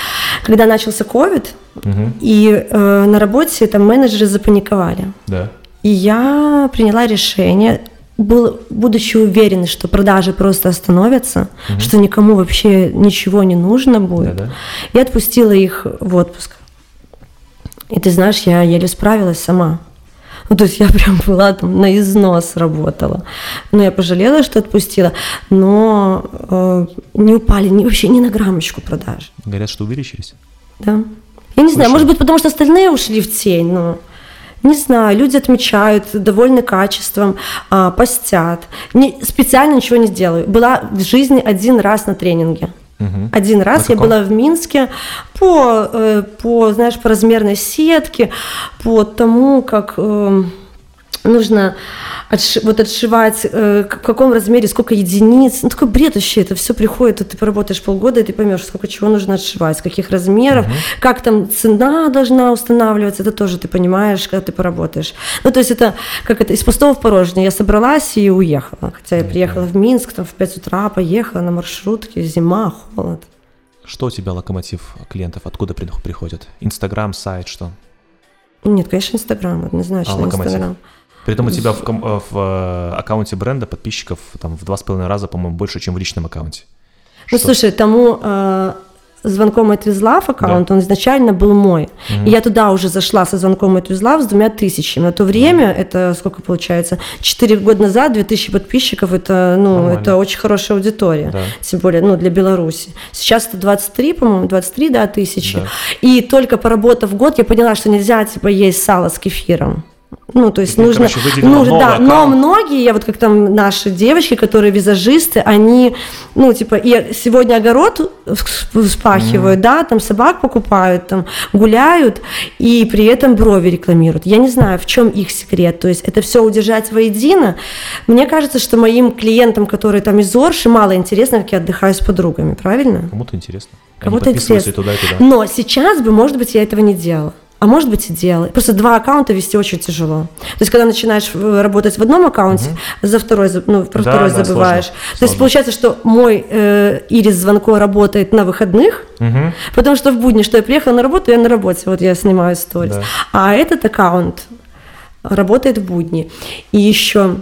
Когда начался ковид, Мгм. и э, на работе там менеджеры запаниковали. Да. И я приняла решение, был, будучи уверенной, что продажи просто остановятся, что никому вообще ничего не нужно будет, Да-да. я отпустила их в отпуск. И ты знаешь, я еле справилась сама. Ну, то есть я прям была там на износ работала. Но я пожалела, что отпустила. Но э, не упали ни, вообще ни на граммочку продаж. Говорят, что увеличились. Да. Я не знаю, Слушай. может быть, потому что остальные ушли в тень, но не знаю, люди отмечают, довольны качеством, а, постят. Не, специально ничего не сделаю. Была в жизни один раз на тренинге. Мгм. Один раз я была в Минске по, э, по, знаешь, по размерной сетке, по тому, как э, нужно отши- вот отшивать, э, в каком размере, сколько единиц. Ну, такой бред вообще, это все приходит, ты поработаешь полгода, и ты поймешь, сколько чего нужно отшивать, каких размеров, как там цена должна устанавливаться, это тоже ты понимаешь, когда ты поработаешь. Ну, то есть это как это, из пустого в порожнее. Я собралась и уехала. Хотя я приехала в Минск, там в 5 утра поехала на маршрутке, зима, холод. Что у тебя локомотив клиентов? Откуда при- приходят? Инстаграм, сайт, что? Нет, конечно, Инстаграм, однозначно А. Инстаграм. При этом у тебя в, э, в, э, аккаунте бренда подписчиков там в два с половиной раза, по-моему, больше, чем в личном аккаунте. Ну, Что? слушай, тому э, звонком от Визлав аккаунт, Да. он изначально был мой. И я туда уже зашла со звонком от Визлав с двумя тысячами. На то время, это сколько получается, 4 года назад 2000 подписчиков, это, ну, Нормально. это очень хорошая аудитория. Да. Тем более, ну, для Беларуси. Сейчас это 23, по-моему, 23, да, тысячи. Да. И только поработав год, я поняла, что нельзя, типа, есть сало с кефиром. Ну, то есть ты, нужно, короче, нужно да, но многие, я вот как там наши девочки, которые визажисты, они, ну, типа, и сегодня огород вспахивают, да, там собак покупают, там гуляют, и при этом брови рекламируют. Я не знаю, в чем их секрет. То есть это все удержать воедино. Мне кажется, что моим клиентам, которые там из Орши, мало интересно, как я отдыхаю с подругами, правильно? Кому-то интересно. Кому-то интересно. и туда, и туда. Но сейчас бы, может быть, я этого не делала. А может быть и делала. Просто два аккаунта вести очень тяжело. То есть, когда начинаешь э, работать в одном аккаунте, за второй, ну, про Да, второй да, забываешь. сложно, То есть, сложно. получается, что мой э, Ирис Звонко работает на выходных, Мгм. потому что в будни, что я приехала на работу, я на работе, вот я снимаю сторис. Да. А этот аккаунт работает в будни. И еще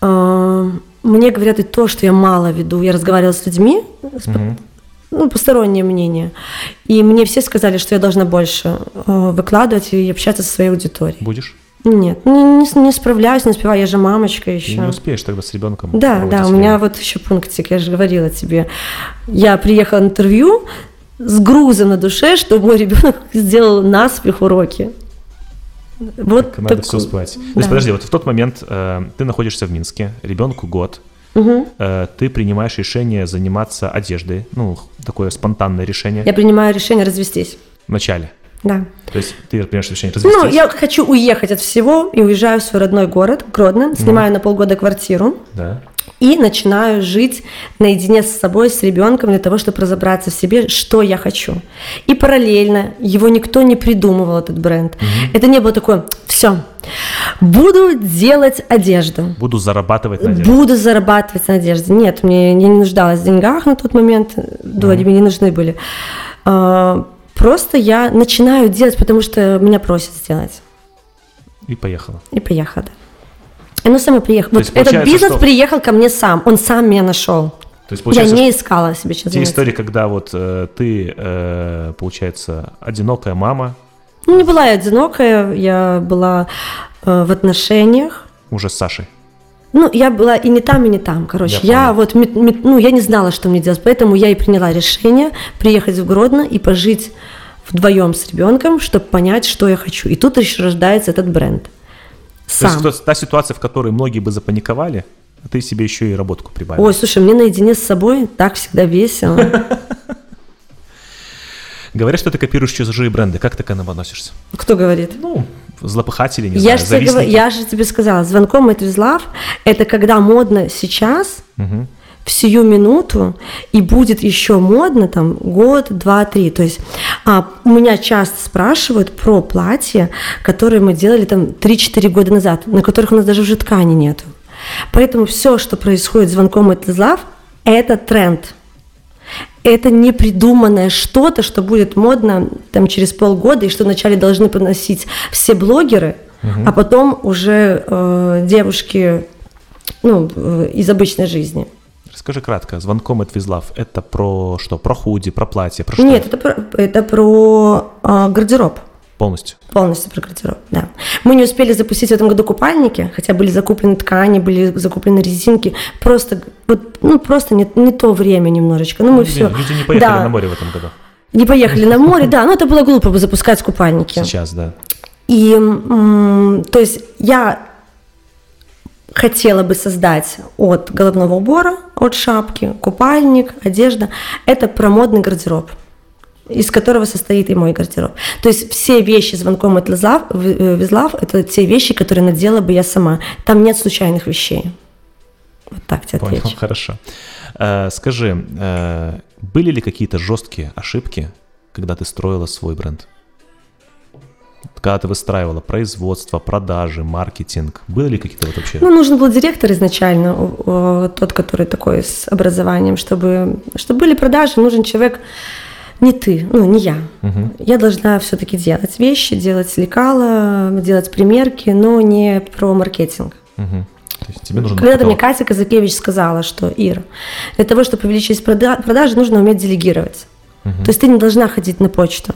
э, мне говорят и то, что я мало веду. Я разговаривала с людьми, с Мгм. Ну, постороннее мнение. И мне все сказали, что я должна больше э, выкладывать и общаться со своей аудиторией. Будешь? Нет, не, не- не справляюсь, не успеваю, я же мамочка еще. не успеешь тогда с ребенком. Да, да, у меня время. вот еще пунктик, я же говорила тебе. Я приехала на интервью с грузом на душе, что мой ребенок [LAUGHS] сделал наспех уроки. Вот надо так- все успевать. То да. есть, подожди, вот в тот момент э, ты находишься в Минске, ребенку год, Мгм. э, ты принимаешь решение заниматься одеждой, ну, такое спонтанное решение Я принимаю решение развестись. в начале. Да. То есть ты принимаешь решение развестись. Ну, я хочу уехать от всего и уезжаю в свой родной город, Гродно, снимаю на полгода квартиру Да. И начинаю жить наедине с собой, с ребенком для того, чтобы разобраться в себе, что я хочу. И параллельно его никто не придумывал, этот бренд. Это не было такое, все, буду делать одежду. Буду зарабатывать на одежде. Буду зарабатывать на одежде. Нет, мне я не нуждалась в деньгах на тот момент, да, они мне не нужны были. А, Просто я начинаю делать, потому что меня просят сделать. И поехала. И поехала. И сама приехала. То Вот есть этот бизнес что- приехал ко мне сам. Он сам меня нашел. То есть Я получается, не искала себе чем те истории, когда вот э, ты, э, получается, одинокая мама, Ну, не была я одинокая, я была э, в отношениях. уже с Сашей. Ну, я была и не там, и не там, короче. Я Я, вот, ну, я не знала, что мне делать, поэтому я и приняла решение приехать в Гродно и пожить вдвоем с ребенком, чтобы понять, что я хочу. И тут еще рождается этот бренд. То Сам. есть то- та ситуация, в которой многие бы запаниковали, а ты себе еще и работку прибавила. Ой, слушай, мне наедине с собой так всегда весело. [LAUGHS] Говорят, что ты копируешь чужие бренды. Как ты к этому относишься? Кто говорит? Ну, злопыхатели, не Я знаю, же, тебе, я же тебе сказала, звонком with love – это когда модно сейчас, Мгм. В сию минуту, и будет еще модно там год, два, три. То есть а, у меня часто спрашивают про платья, которые мы делали там 3-4 года назад, на которых у нас даже уже ткани нету. Поэтому все, что происходит звонком it with love, это тренд. Это не придуманное что-то, что будет модно там через полгода и что вначале должны поносить все блогеры, а потом уже э, девушки ну, э, из обычной жизни. Расскажи кратко. Звонком от Визлав. Это про что? Про худи, про платье, про что? Нет, это про, это про а, гардероб. Полностью. Полностью про гардероб, да. Мы не успели запустить в этом году купальники, хотя были закуплены ткани, были закуплены резинки. Просто, вот, ну, просто не, не то время немножечко. Ну, мы Люди- все. Люди не поехали на море в этом году. Не поехали на море, да. Ну, это было глупо бы запускать купальники. Сейчас, да. И, то есть, я хотела бы создать от головного убора, от шапки, купальник, одежда. Это про модный гардероб из которого состоит и мой гардероб. То есть все вещи звонком от Визлав, Визлав это те вещи, которые надела бы я сама. Там нет случайных вещей. Вот так тебе Понял, отвечу. хорошо. Э, скажи, э, были ли какие-то жесткие ошибки, когда ты строила свой бренд? Когда ты выстраивала производство, продажи, маркетинг, были ли какие-то вот вообще? Ну, нужен был директор изначально, тот, который такой с образованием, чтобы, чтобы были продажи, нужен человек не ты, ну, не я. Мгм. Я должна все-таки делать вещи, делать лекала, делать примерки, но не про маркетинг. Тебе нужен Когда-то мне. Катя Казакевич сказала, что Ира, для того, чтобы увеличить прода- продажи, нужно уметь делегировать. То есть ты не должна ходить на почту.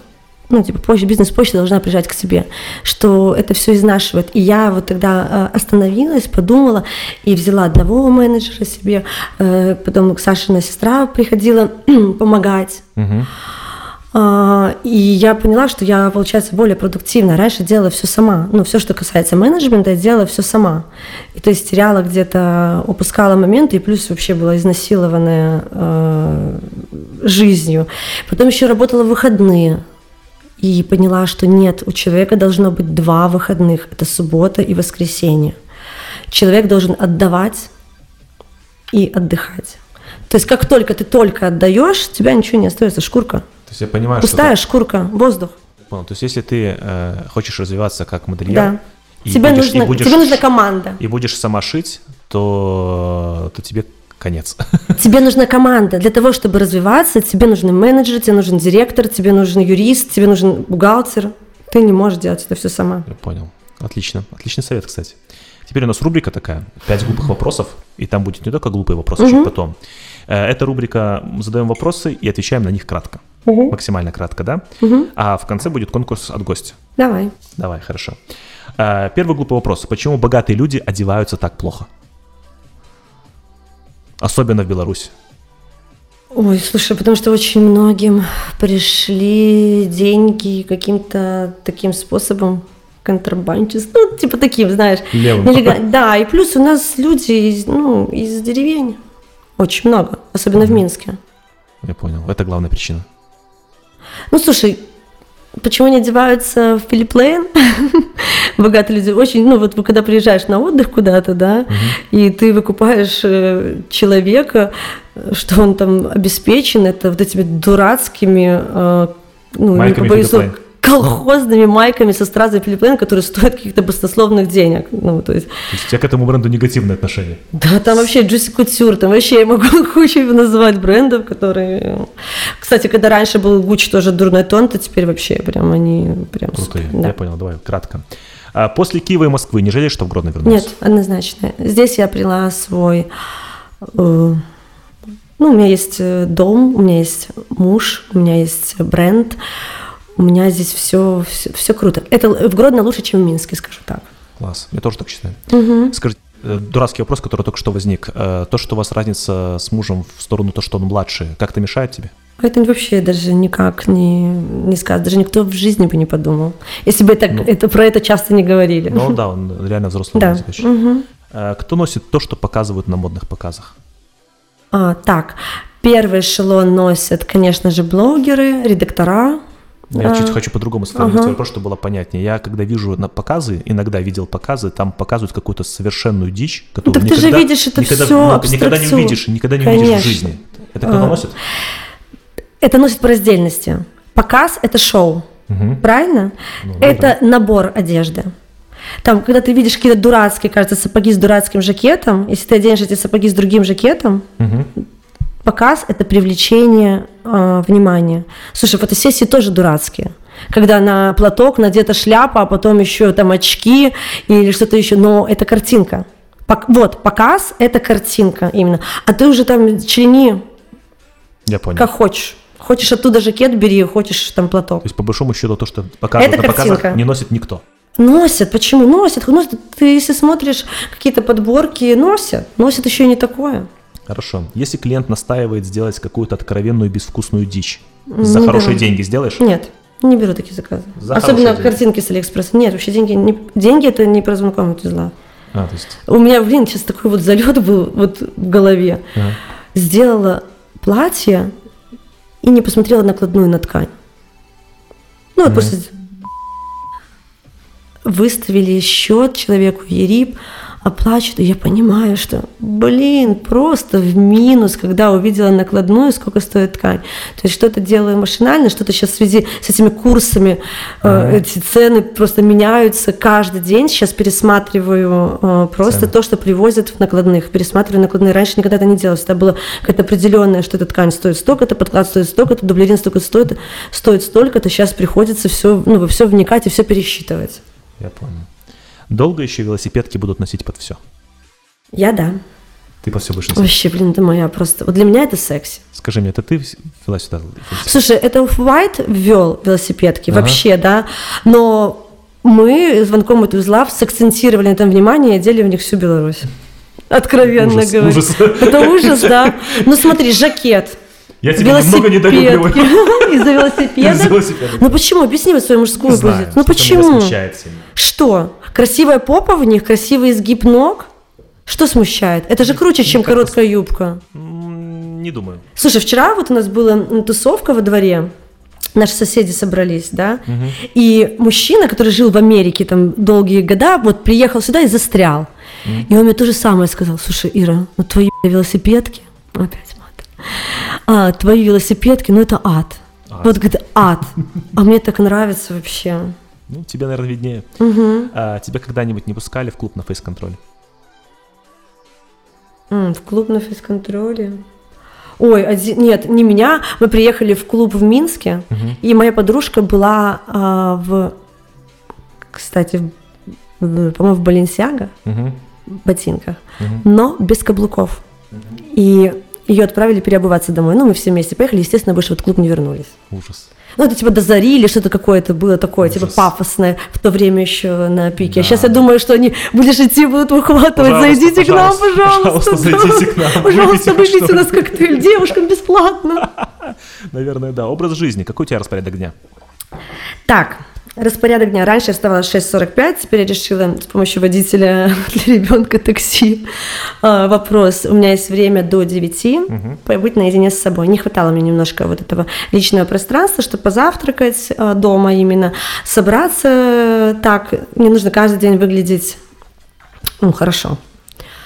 Ну, типа, почта, бизнес-почта должна приезжать к тебе, что это все изнашивает. И я вот тогда э, остановилась, подумала и взяла одного менеджера себе, э, потом Сашина сестра приходила [CLEARS THROAT] помогать. А, И я поняла, что я, получается, более продуктивна. Раньше делала все сама. Ну, все, что касается менеджмента, я делала все сама. И то есть теряла где-то, упускала моменты, и плюс вообще была изнасилованная э, жизнью. Потом еще работала в выходные. И поняла, что нет, у человека должно быть два выходных. Это суббота и воскресенье. Человек должен отдавать и отдыхать. То есть как только ты только отдаешь, у тебя ничего не остается, шкурка. То есть я понимаю, Пустая что... шкурка, воздух. Понял. То есть если ты э, хочешь развиваться как модельер, Да. и, тебе, будешь, нужно, и, будешь, тебе нужна команда. и будешь сама шить, то, то тебе конец. Тебе нужна команда. Для того, чтобы развиваться, тебе нужен менеджер, тебе нужен директор, тебе нужен юрист, тебе нужен бухгалтер. Ты не можешь делать это все сама. Я понял. Отлично. Отличный совет, кстати. Теперь у нас рубрика такая, пять глупых вопросов, и там будет не только глупые вопросы, чуть потом. Э, Эта рубрика задаем вопросы и отвечаем на них кратко. Максимально кратко, да? А в конце будет конкурс от гостя. Давай. Давай, хорошо. Э, Первый глупый вопрос. Почему богатые люди одеваются так плохо? Особенно в Беларуси. Ой, слушай, потому что очень многим пришли деньги каким-то таким способом. контрабандчик, ну, типа таким, знаешь. Левым. Да, и плюс у нас люди из, ну, из деревень. Очень много, особенно в Минске. Я понял. Это главная причина. Ну, слушай, почему они одеваются в Филипп Лейн? [LAUGHS] Богатые люди очень, ну вот когда приезжаешь на отдых куда-то, да, и ты выкупаешь э, человека, что он там обеспечен, это вот этими дурацкими, э, ну, не Майками побоюсь Филипп слова, колхозными майками со стразой Филипп Лейн, которые стоят каких-то баснословных денег. Ну, то есть, То есть у тебя к этому бренду негативное отношение. да, там вообще Джуси Кутюр, там вообще я могу [LAUGHS] кучу называть брендов, которые... Кстати, когда раньше был Гуччи тоже дурной тон, то теперь вообще прям они прям... Крутые. Да. Я понял, давай, кратко. А после Киева и Москвы не жалеешь, что в Гродно вернулся? Нет, однозначно. Здесь я приняла свой... э, ну, у меня есть э, дом, у меня есть муж, у меня есть бренд, у меня здесь все, все, круто. Это в Гродно лучше, чем в Минске, скажу так. Класс. Я тоже так считаю. Скажи, э, дурацкий вопрос, который только что возник. Э, То, что у вас разница с мужем в сторону то, что он младше, как-то мешает тебе? Это вообще даже никак не, не сказать, даже никто в жизни бы не подумал, если бы так, Ну. это, про это часто не говорили. Ну да, он реально взрослый. Да. Э, Кто носит то, что показывают на модных показах? А, так, первый эшелон носят, конечно же, блогеры, редактора. Я А, чуть хочу по-другому сформулировать ага. вопрос, чтобы было понятнее. Я когда вижу на показы, иногда видел показы, там показывают какую-то совершенную дичь, которую так ты же никогда, видишь это никогда, всё, ну, никогда не увидишь, никогда не увидишь в Конечно. жизни. Это кто А. носит? Это носит по раздельности. Показ – это шоу, Мгм. правильно? Ну, да, это набор одежды. Там, когда ты видишь какие-то дурацкие, кажется, сапоги с дурацким жакетом, если ты оденешь эти сапоги с другим жакетом, Мгм. Показ – это привлечение э, внимания. Слушай, фотосессии тоже дурацкие. Когда на платок надета шляпа, а потом еще там очки или что-то еще, но это картинка. Пок- вот, показ – это картинка именно. А ты уже там члени Я понял. как хочешь. Хочешь оттуда жакет бери, хочешь там платок. То есть, по большому счету, то, что показывают Это на показах, картинка. не носит никто. Носят, почему? Носят, носят. Ты если смотришь какие-то подборки, носят. Носят еще и не такое. Хорошо. Если клиент настаивает сделать какую-то откровенную безвкусную дичь, Не за хорошие беру. деньги сделаешь? Нет, не беру такие заказы. За Особенно картинки с Алиэкспресса. Нет, вообще деньги, не, деньги это не про знакомых зла. А, то есть, У меня, блин, сейчас такой вот залет был вот в голове. ага. Сделала платье и не посмотрела накладную на ткань. Ну, вот просто выставили счет человеку ЕРИП, оплачивают, и я понимаю, что, блин, просто в минус, когда увидела накладную, сколько стоит ткань. То есть что-то делаю машинально, что-то сейчас в связи с этими курсами, э, эти цены просто меняются каждый день. Сейчас пересматриваю э, просто Цены. то, что привозят в накладных. Пересматриваю накладные. Раньше никогда это не делалось. Это было какое-то определенное, что эта ткань стоит столько-то, подклад стоит столько-то, дублерин столько стоит, стоит столько-то. Сейчас приходится все, ну, все вникать и все пересчитывать. Я понял. Долго еще велосипедки будут носить под все? Я да. Ты по все будешь носить? Вообще, блин, это моя просто. Вот для меня это секси. Скажи мне, это ты вела сюда? велосипед? Слушай, это Off-White ввел велосипедки, Ага. вообще, да. Но мы звонком от узла сакцентировали на этом внимание и одели в них всю Беларусь. Откровенно Ужас, говоря. ужас. Это ужас, да. Ну смотри, жакет. Я тебя немного велосипедки. [LAUGHS] Из-за велосипеда. Из-за велосипеда. Ну почему? Объясни мне свою мужскую позицию. Ну почему? Что? Красивая попа в них, красивый изгиб ног? Что смущает? Это же круче, чем короткая юбка. Не думаю. Слушай, вчера вот у нас была тусовка во дворе, наши соседи собрались, да, и мужчина, который жил в Америке там долгие года, вот приехал сюда и застрял. И он мне то же самое сказал, слушай, Ира, ну твои велосипедки, опять мат, а, твои велосипедки, ну это ад. Ад. Вот говорит, ад. А мне так нравится вообще. Ну, тебе, наверное, виднее. Мгм. А, тебя когда-нибудь не пускали в клуб на фейс-контроль? М, в клуб на фейс-контроле. Ой, один- нет, не меня. Мы приехали в клуб в Минске, и моя подружка была а, в, кстати, в- по-моему, в Баленсиаго, Мгм. ботинках, Мгм. но без каблуков. И ее отправили переобуваться домой. Ну, мы все вместе поехали, естественно, больше в этот клуб не вернулись. Ужас. Ну, это типа до зари или что-то какое-то было такое, типа Ужас. пафосное в то время еще на пике. Да. А сейчас я думаю, что они будешь идти, будут выхватывать, Пожалуйста, зайдите к нам, пожалуйста, пожалуйста. пожалуйста, да. зайдите к нам, Пожалуйста, выпейте у нас коктейль, девушкам бесплатно. [LAUGHS] Наверное, да. Образ жизни. Какой у тебя распорядок дня? Так, Распорядок дня. Раньше я вставала в 6.45, теперь я решила с помощью водителя [LAUGHS] для ребенка такси. А, вопрос. У меня есть время до 9 угу. побыть наедине с собой. Не хватало мне немножко вот этого личного пространства, чтобы позавтракать а, дома именно, собраться так. Мне нужно каждый день выглядеть ну, хорошо.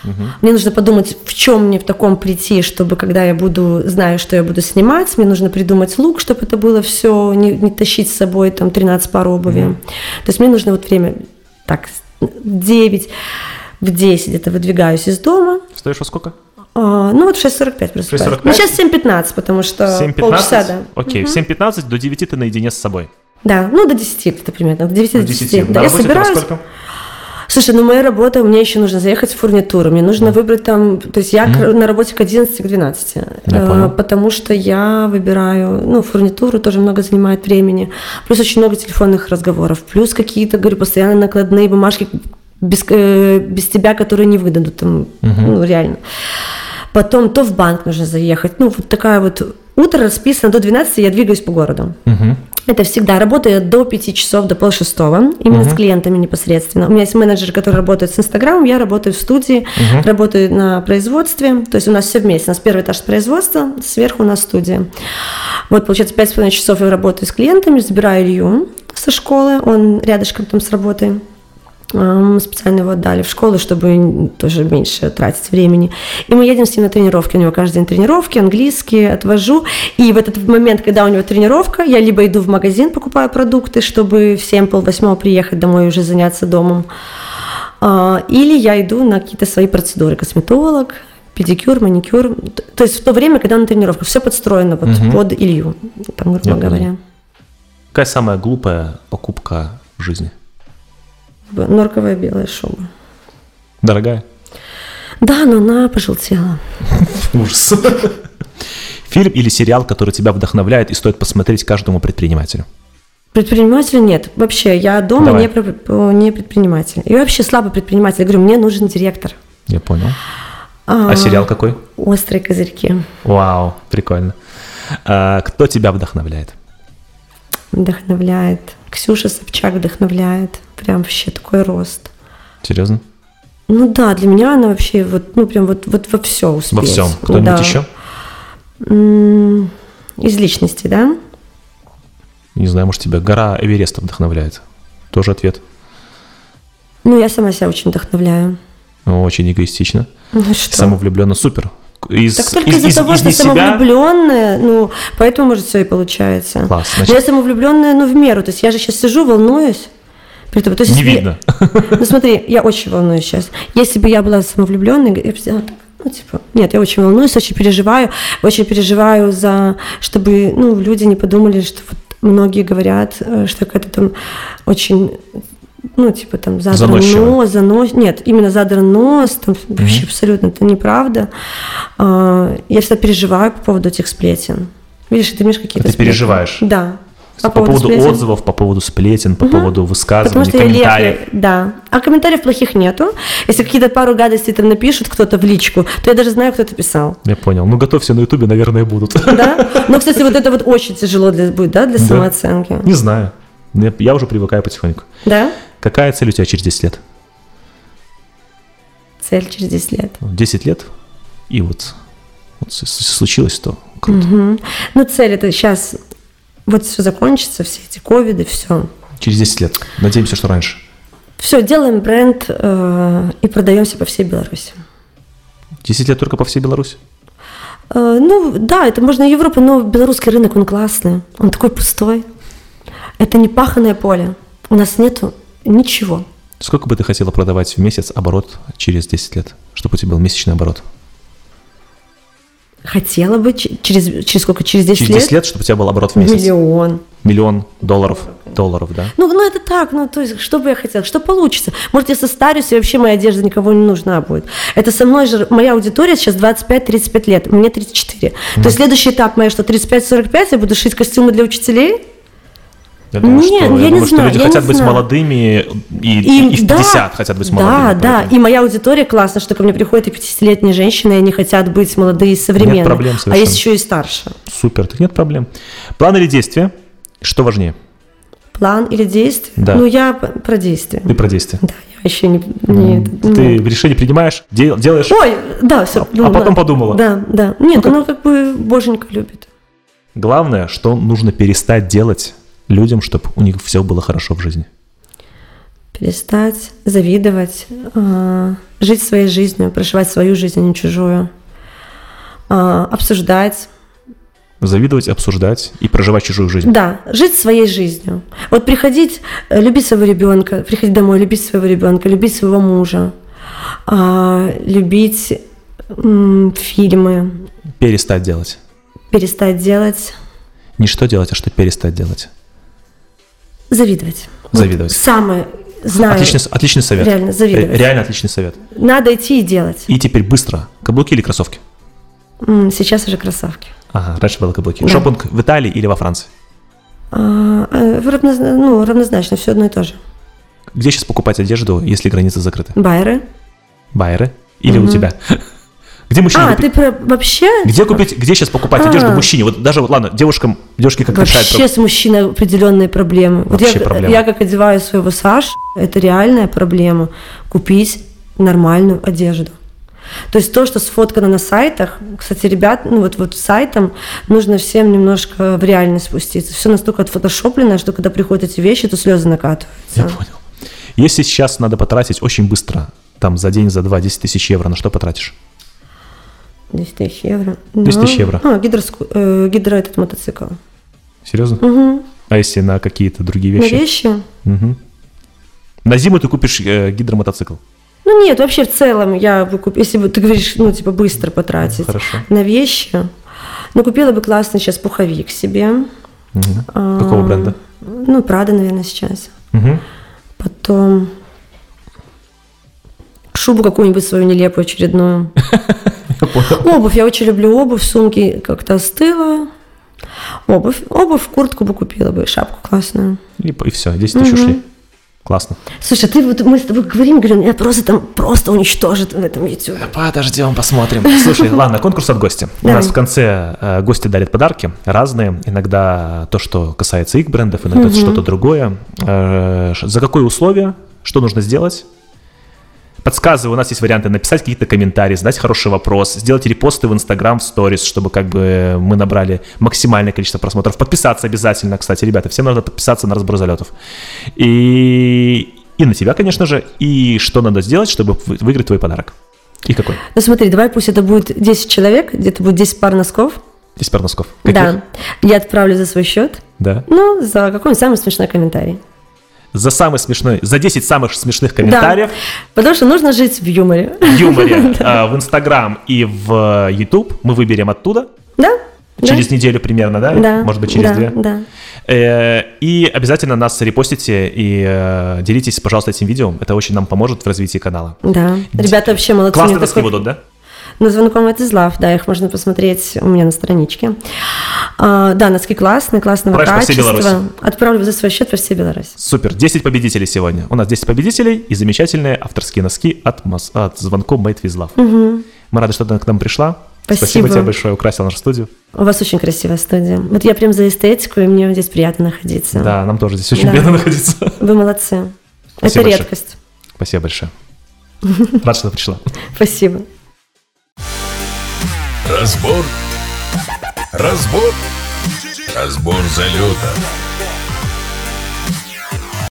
Угу. Мне нужно подумать, в чем мне в таком прийти, чтобы когда я буду, знаю, что я буду снимать, мне нужно придумать лук, чтобы это было все, не, не тащить с собой там 13 пар обуви. Угу. То есть мне нужно вот время так, 9, в 10 это выдвигаюсь из дома. Встаешь во сколько? А, ну вот в 6.45 просыпаюсь. 6.45? Ну сейчас 7.15, потому что 7.15? полчаса, да. Окей, угу. в 7.15 до 9 ты наедине с собой. Да, ну до 10 это примерно, до 9 до 10. 10. Да, я собираюсь. Слушай, ну моя работа, мне еще нужно заехать в фурнитуру, мне нужно mm. выбрать там, то есть я mm. на работе к 11, к 12, э, потому что я выбираю, ну, фурнитуру тоже много занимает времени, плюс очень много телефонных разговоров, плюс какие-то, говорю, постоянно накладные бумажки без, э, без тебя, которые не выдадут там, mm-hmm. ну, реально. Потом то в банк нужно заехать, ну, вот такая вот утро расписано до 12, я двигаюсь по городу. Mm-hmm. Это всегда работает до 5 часов, до полшестого, именно uh-huh. с клиентами непосредственно. У меня есть менеджер, который работает с Инстаграмом, я работаю в студии, uh-huh. работаю на производстве, то есть у нас все вместе. У нас первый этаж производства, сверху у нас студия. Вот, получается, 5,5 часов я работаю с клиентами, забираю Илью со школы, он рядышком там с работой специально его отдали в школу, чтобы тоже меньше тратить времени. И мы едем с ним на тренировки. У него каждый день тренировки, английский, отвожу. И в этот момент, когда у него тренировка, я либо иду в магазин, покупаю продукты, чтобы в 7 полвосьмого приехать домой и уже заняться домом. А, или я иду на какие-то свои процедуры. Косметолог, педикюр, маникюр. То есть в то время, когда на тренировках, все подстроено вот угу. под Илью, там, грубо я говоря. Понял. Какая самая глупая покупка в жизни? Норковая белая шуба. Дорогая? Да, но она пожелтела. [LAUGHS] Ужас. Фильм или сериал, который тебя вдохновляет и стоит посмотреть каждому предпринимателю? Предпринимателя нет. Вообще, я дома не, не предприниматель. И вообще слабый предприниматель. Я говорю, мне нужен директор. Я понял. А, а сериал какой? Острые козырьки. Вау, прикольно. А, кто тебя вдохновляет? Вдохновляет. Ксюша Собчак вдохновляет. Прям вообще такой рост. Серьезно? Ну да, для меня она вообще вот, ну прям вот, вот во все успеть. Во всем. Кто-нибудь да. еще? Из личности, да? Не знаю, может, тебя гора Эвереста вдохновляет. Тоже ответ. Ну, я сама себя очень вдохновляю. Очень эгоистично. Ну, что? Самовлюбленно. Супер. Из, так только из-за из, того, из, что из самовлюбленная, себя... ну, поэтому, может, все и получается. Класс, значит... Я самовлюбленная, ну, в меру. То есть я же сейчас сижу, волнуюсь. При том, то есть, не если... видно. [LAUGHS] Ну смотри, я очень волнуюсь сейчас. Если бы я была самовлюбленной, я бы сделала так. Ну, типа, нет, я очень волнуюсь, очень переживаю, очень переживаю за, чтобы, ну, люди не подумали, что вот многие говорят, э, что какая-то там очень ну, типа там задран нос, занос, нет, именно задран нос, там mm-hmm. вообще абсолютно это неправда. А, я всегда переживаю по поводу этих сплетен. Видишь, ты имеешь какие-то... Ты сплетен. переживаешь? Да. По, по поводу, поводу отзывов, по поводу сплетен, по угу. поводу высказываний, комментариев. Я да. А комментариев плохих нету. Если какие-то пару гадостей там напишут кто-то в личку, то я даже знаю, кто это писал. Я понял. Ну, готовься на Ютубе, наверное, будут. Да? Ну, кстати, вот [LAUGHS] это вот очень тяжело для, будет, да, для самооценки. Не знаю. Я уже привыкаю потихоньку. Да? Какая цель у тебя через 10 лет? Цель через 10 лет? 10 лет, и вот, вот случилось, то круто. Угу. Ну, цель это сейчас вот все закончится, все эти ковиды, все. Через 10 лет. Надеемся, что раньше. Все, делаем бренд э, и продаемся по всей Беларуси. 10 лет только по всей Беларуси? Э, ну, да, это можно Европа, но белорусский рынок, он классный. Он такой пустой. Это не паханное поле. У нас нету ничего. Сколько бы ты хотела продавать в месяц оборот через 10 лет? Чтобы у тебя был месячный оборот? Хотела бы через, через сколько? Через 10 через лет? 10 лет, чтобы у тебя был оборот в месяц. Миллион. Миллион долларов, долларов, да? Ну, ну, это так, ну, то есть, что бы я хотела, что получится? Может, я состарюсь, и вообще моя одежда никого не нужна будет. Это со мной же, моя аудитория сейчас 25-35 лет, мне 34. Mm. То есть, следующий этап моя, что 35-45, я буду шить костюмы для учителей, я думаю, Нет, что, я, я думаю, не что знаю, люди хотят быть знаю. молодыми и, и, и в 50 да, хотят быть молодыми. Да, да, и моя аудитория классно, что ко мне приходят и 50-летние женщины, и они хотят быть молодые и современные. Нет проблем совершенно. А есть еще и старше. Супер, так нет проблем. План или действие? Что важнее? План или действие? Да. Ну, я про действие. Ты про действие. Да, я еще не... не- ну. Ты решение принимаешь, дел- делаешь, Ой, да, все. А- а потом подумала. Да, да. Нет, Ну, ну, как бы боженька любит. Главное, что нужно перестать делать людям, чтобы у них все было хорошо в жизни. Перестать завидовать, а, жить своей жизнью, проживать свою жизнь, а не чужую. А, обсуждать. Завидовать, обсуждать и проживать чужую жизнь. Да, жить своей жизнью. Вот приходить, э, любить своего ребенка, приходить домой, любить своего ребенка, любить своего мужа, а, любить фильмы, Перестать делать. перестать делать, Не что делать, а что перестать делать. Завидовать. Вот Завидовать. самое, знаю, Отличный, отличный совет. реально, завидовать. Ре- Реально отличный совет. надо идти и делать. И теперь быстро. Каблуки или кроссовки? Сейчас уже кроссовки. Ага, раньше было каблуки. Да. Шопинг в Италии или во Франции? А, э, ну, равнозначно, все одно и то же. Где сейчас покупать одежду, если границы закрыты? Байеры. Байеры или у Мгм. тебя? Где мужчине А, купить? ты про вообще? Где купить, где сейчас покупать одежду А. мужчине? Вот даже, вот, ладно, девушкам, девушки как решают? Вообще с мужчиной определенные проблемы. Вот Вообще я, проблема. я как одеваю своего Саш, это реальная проблема. Купить нормальную одежду. То есть то, что сфоткано на сайтах, кстати, ребят, ну вот, вот сайтам нужно всем немножко в реальность спуститься. Все настолько отфотошоплено, что когда приходят эти вещи, то слезы накатываются. Я понял. Если сейчас надо потратить очень быстро, там за день, за два, 10 тысяч евро, на что потратишь? 10 тысяч евро. 10 тысяч евро. А, гидроску- э, гидро этот мотоцикл. Серьезно? Мгм. А если на какие-то другие На вещи? вещи? Мгм. На зиму ты купишь э, гидромотоцикл. Ну нет, вообще в целом я бы купила, если бы ты говоришь, ну типа быстро потратить Хорошо. на вещи, ну купила бы классный сейчас пуховик себе. Мгм. А, Какого бренда? Ну, Прада, наверное, сейчас. Мгм. Потом шубу какую-нибудь свою нелепую очередную. [LAUGHS] Понял. [LAUGHS] Обувь, я очень люблю обувь, сумки как-то остыла. Обувь, обувь, куртку бы купила бы, шапку классную. И, все, 10 тысяч Мгм. ушли. Классно. Слушай, ты вот мы с тобой говорим, говорю, я просто там просто уничтожит в этом YouTube. Подождем, посмотрим. Слушай, [LAUGHS] ладно, конкурс от гостя. У нас в конце э, гости дарят подарки разные. Иногда то, что касается их брендов, иногда что-то другое. Э, За какое условие? Что нужно сделать? Подсказываю, у нас есть варианты написать какие-то комментарии, задать хороший вопрос, сделать репосты в Инстаграм, в сторис, чтобы как бы мы набрали максимальное количество просмотров. Подписаться обязательно, кстати, ребята, всем надо подписаться на разбор залетов. И, и на тебя, конечно же, и что надо сделать, чтобы вы- выиграть твой подарок. И какой? Ну смотри, давай пусть это будет 10 человек, где-то будет 10 пар носков. 10 пар носков. Каких? Да. Я отправлю за свой счет. Да. Ну, за какой-нибудь самый смешной комментарий. За самый смешной, за 10 самых смешных комментариев Потому что нужно жить в юморе. в юморе [LAUGHS] э, в Инстаграм и в YouTube мы выберем оттуда Да? через неделю примерно, да? Да. Может быть, через да, две. Да. Э, И обязательно нас репостите и э, делитесь, пожалуйста, этим видео. Это очень нам поможет в развитии канала. Да. Ребята вообще молодцы. Классные Мне носки такой- будут, да? Ну, звонком это злав, да, их можно посмотреть у меня на страничке. А, да, носки классные, классного Отправишь по всей качества. Беларуси? Отправлю за свой счет по всей Беларуси. Супер, 10 победителей сегодня. У нас 10 победителей и замечательные авторские носки от, Мос- от звонком Made with Love. Мы рады, что ты к нам пришла. Спасибо. тебе большое, украсил нашу студию. У вас очень красивая студия. Вот я прям за эстетику, и мне здесь приятно находиться. Да, нам тоже здесь очень Да. приятно находиться. Вы молодцы. Спасибо это большое. редкость. Спасибо большое. Рад, что пришла. Спасибо. Разбор. Разбор. Разбор залета.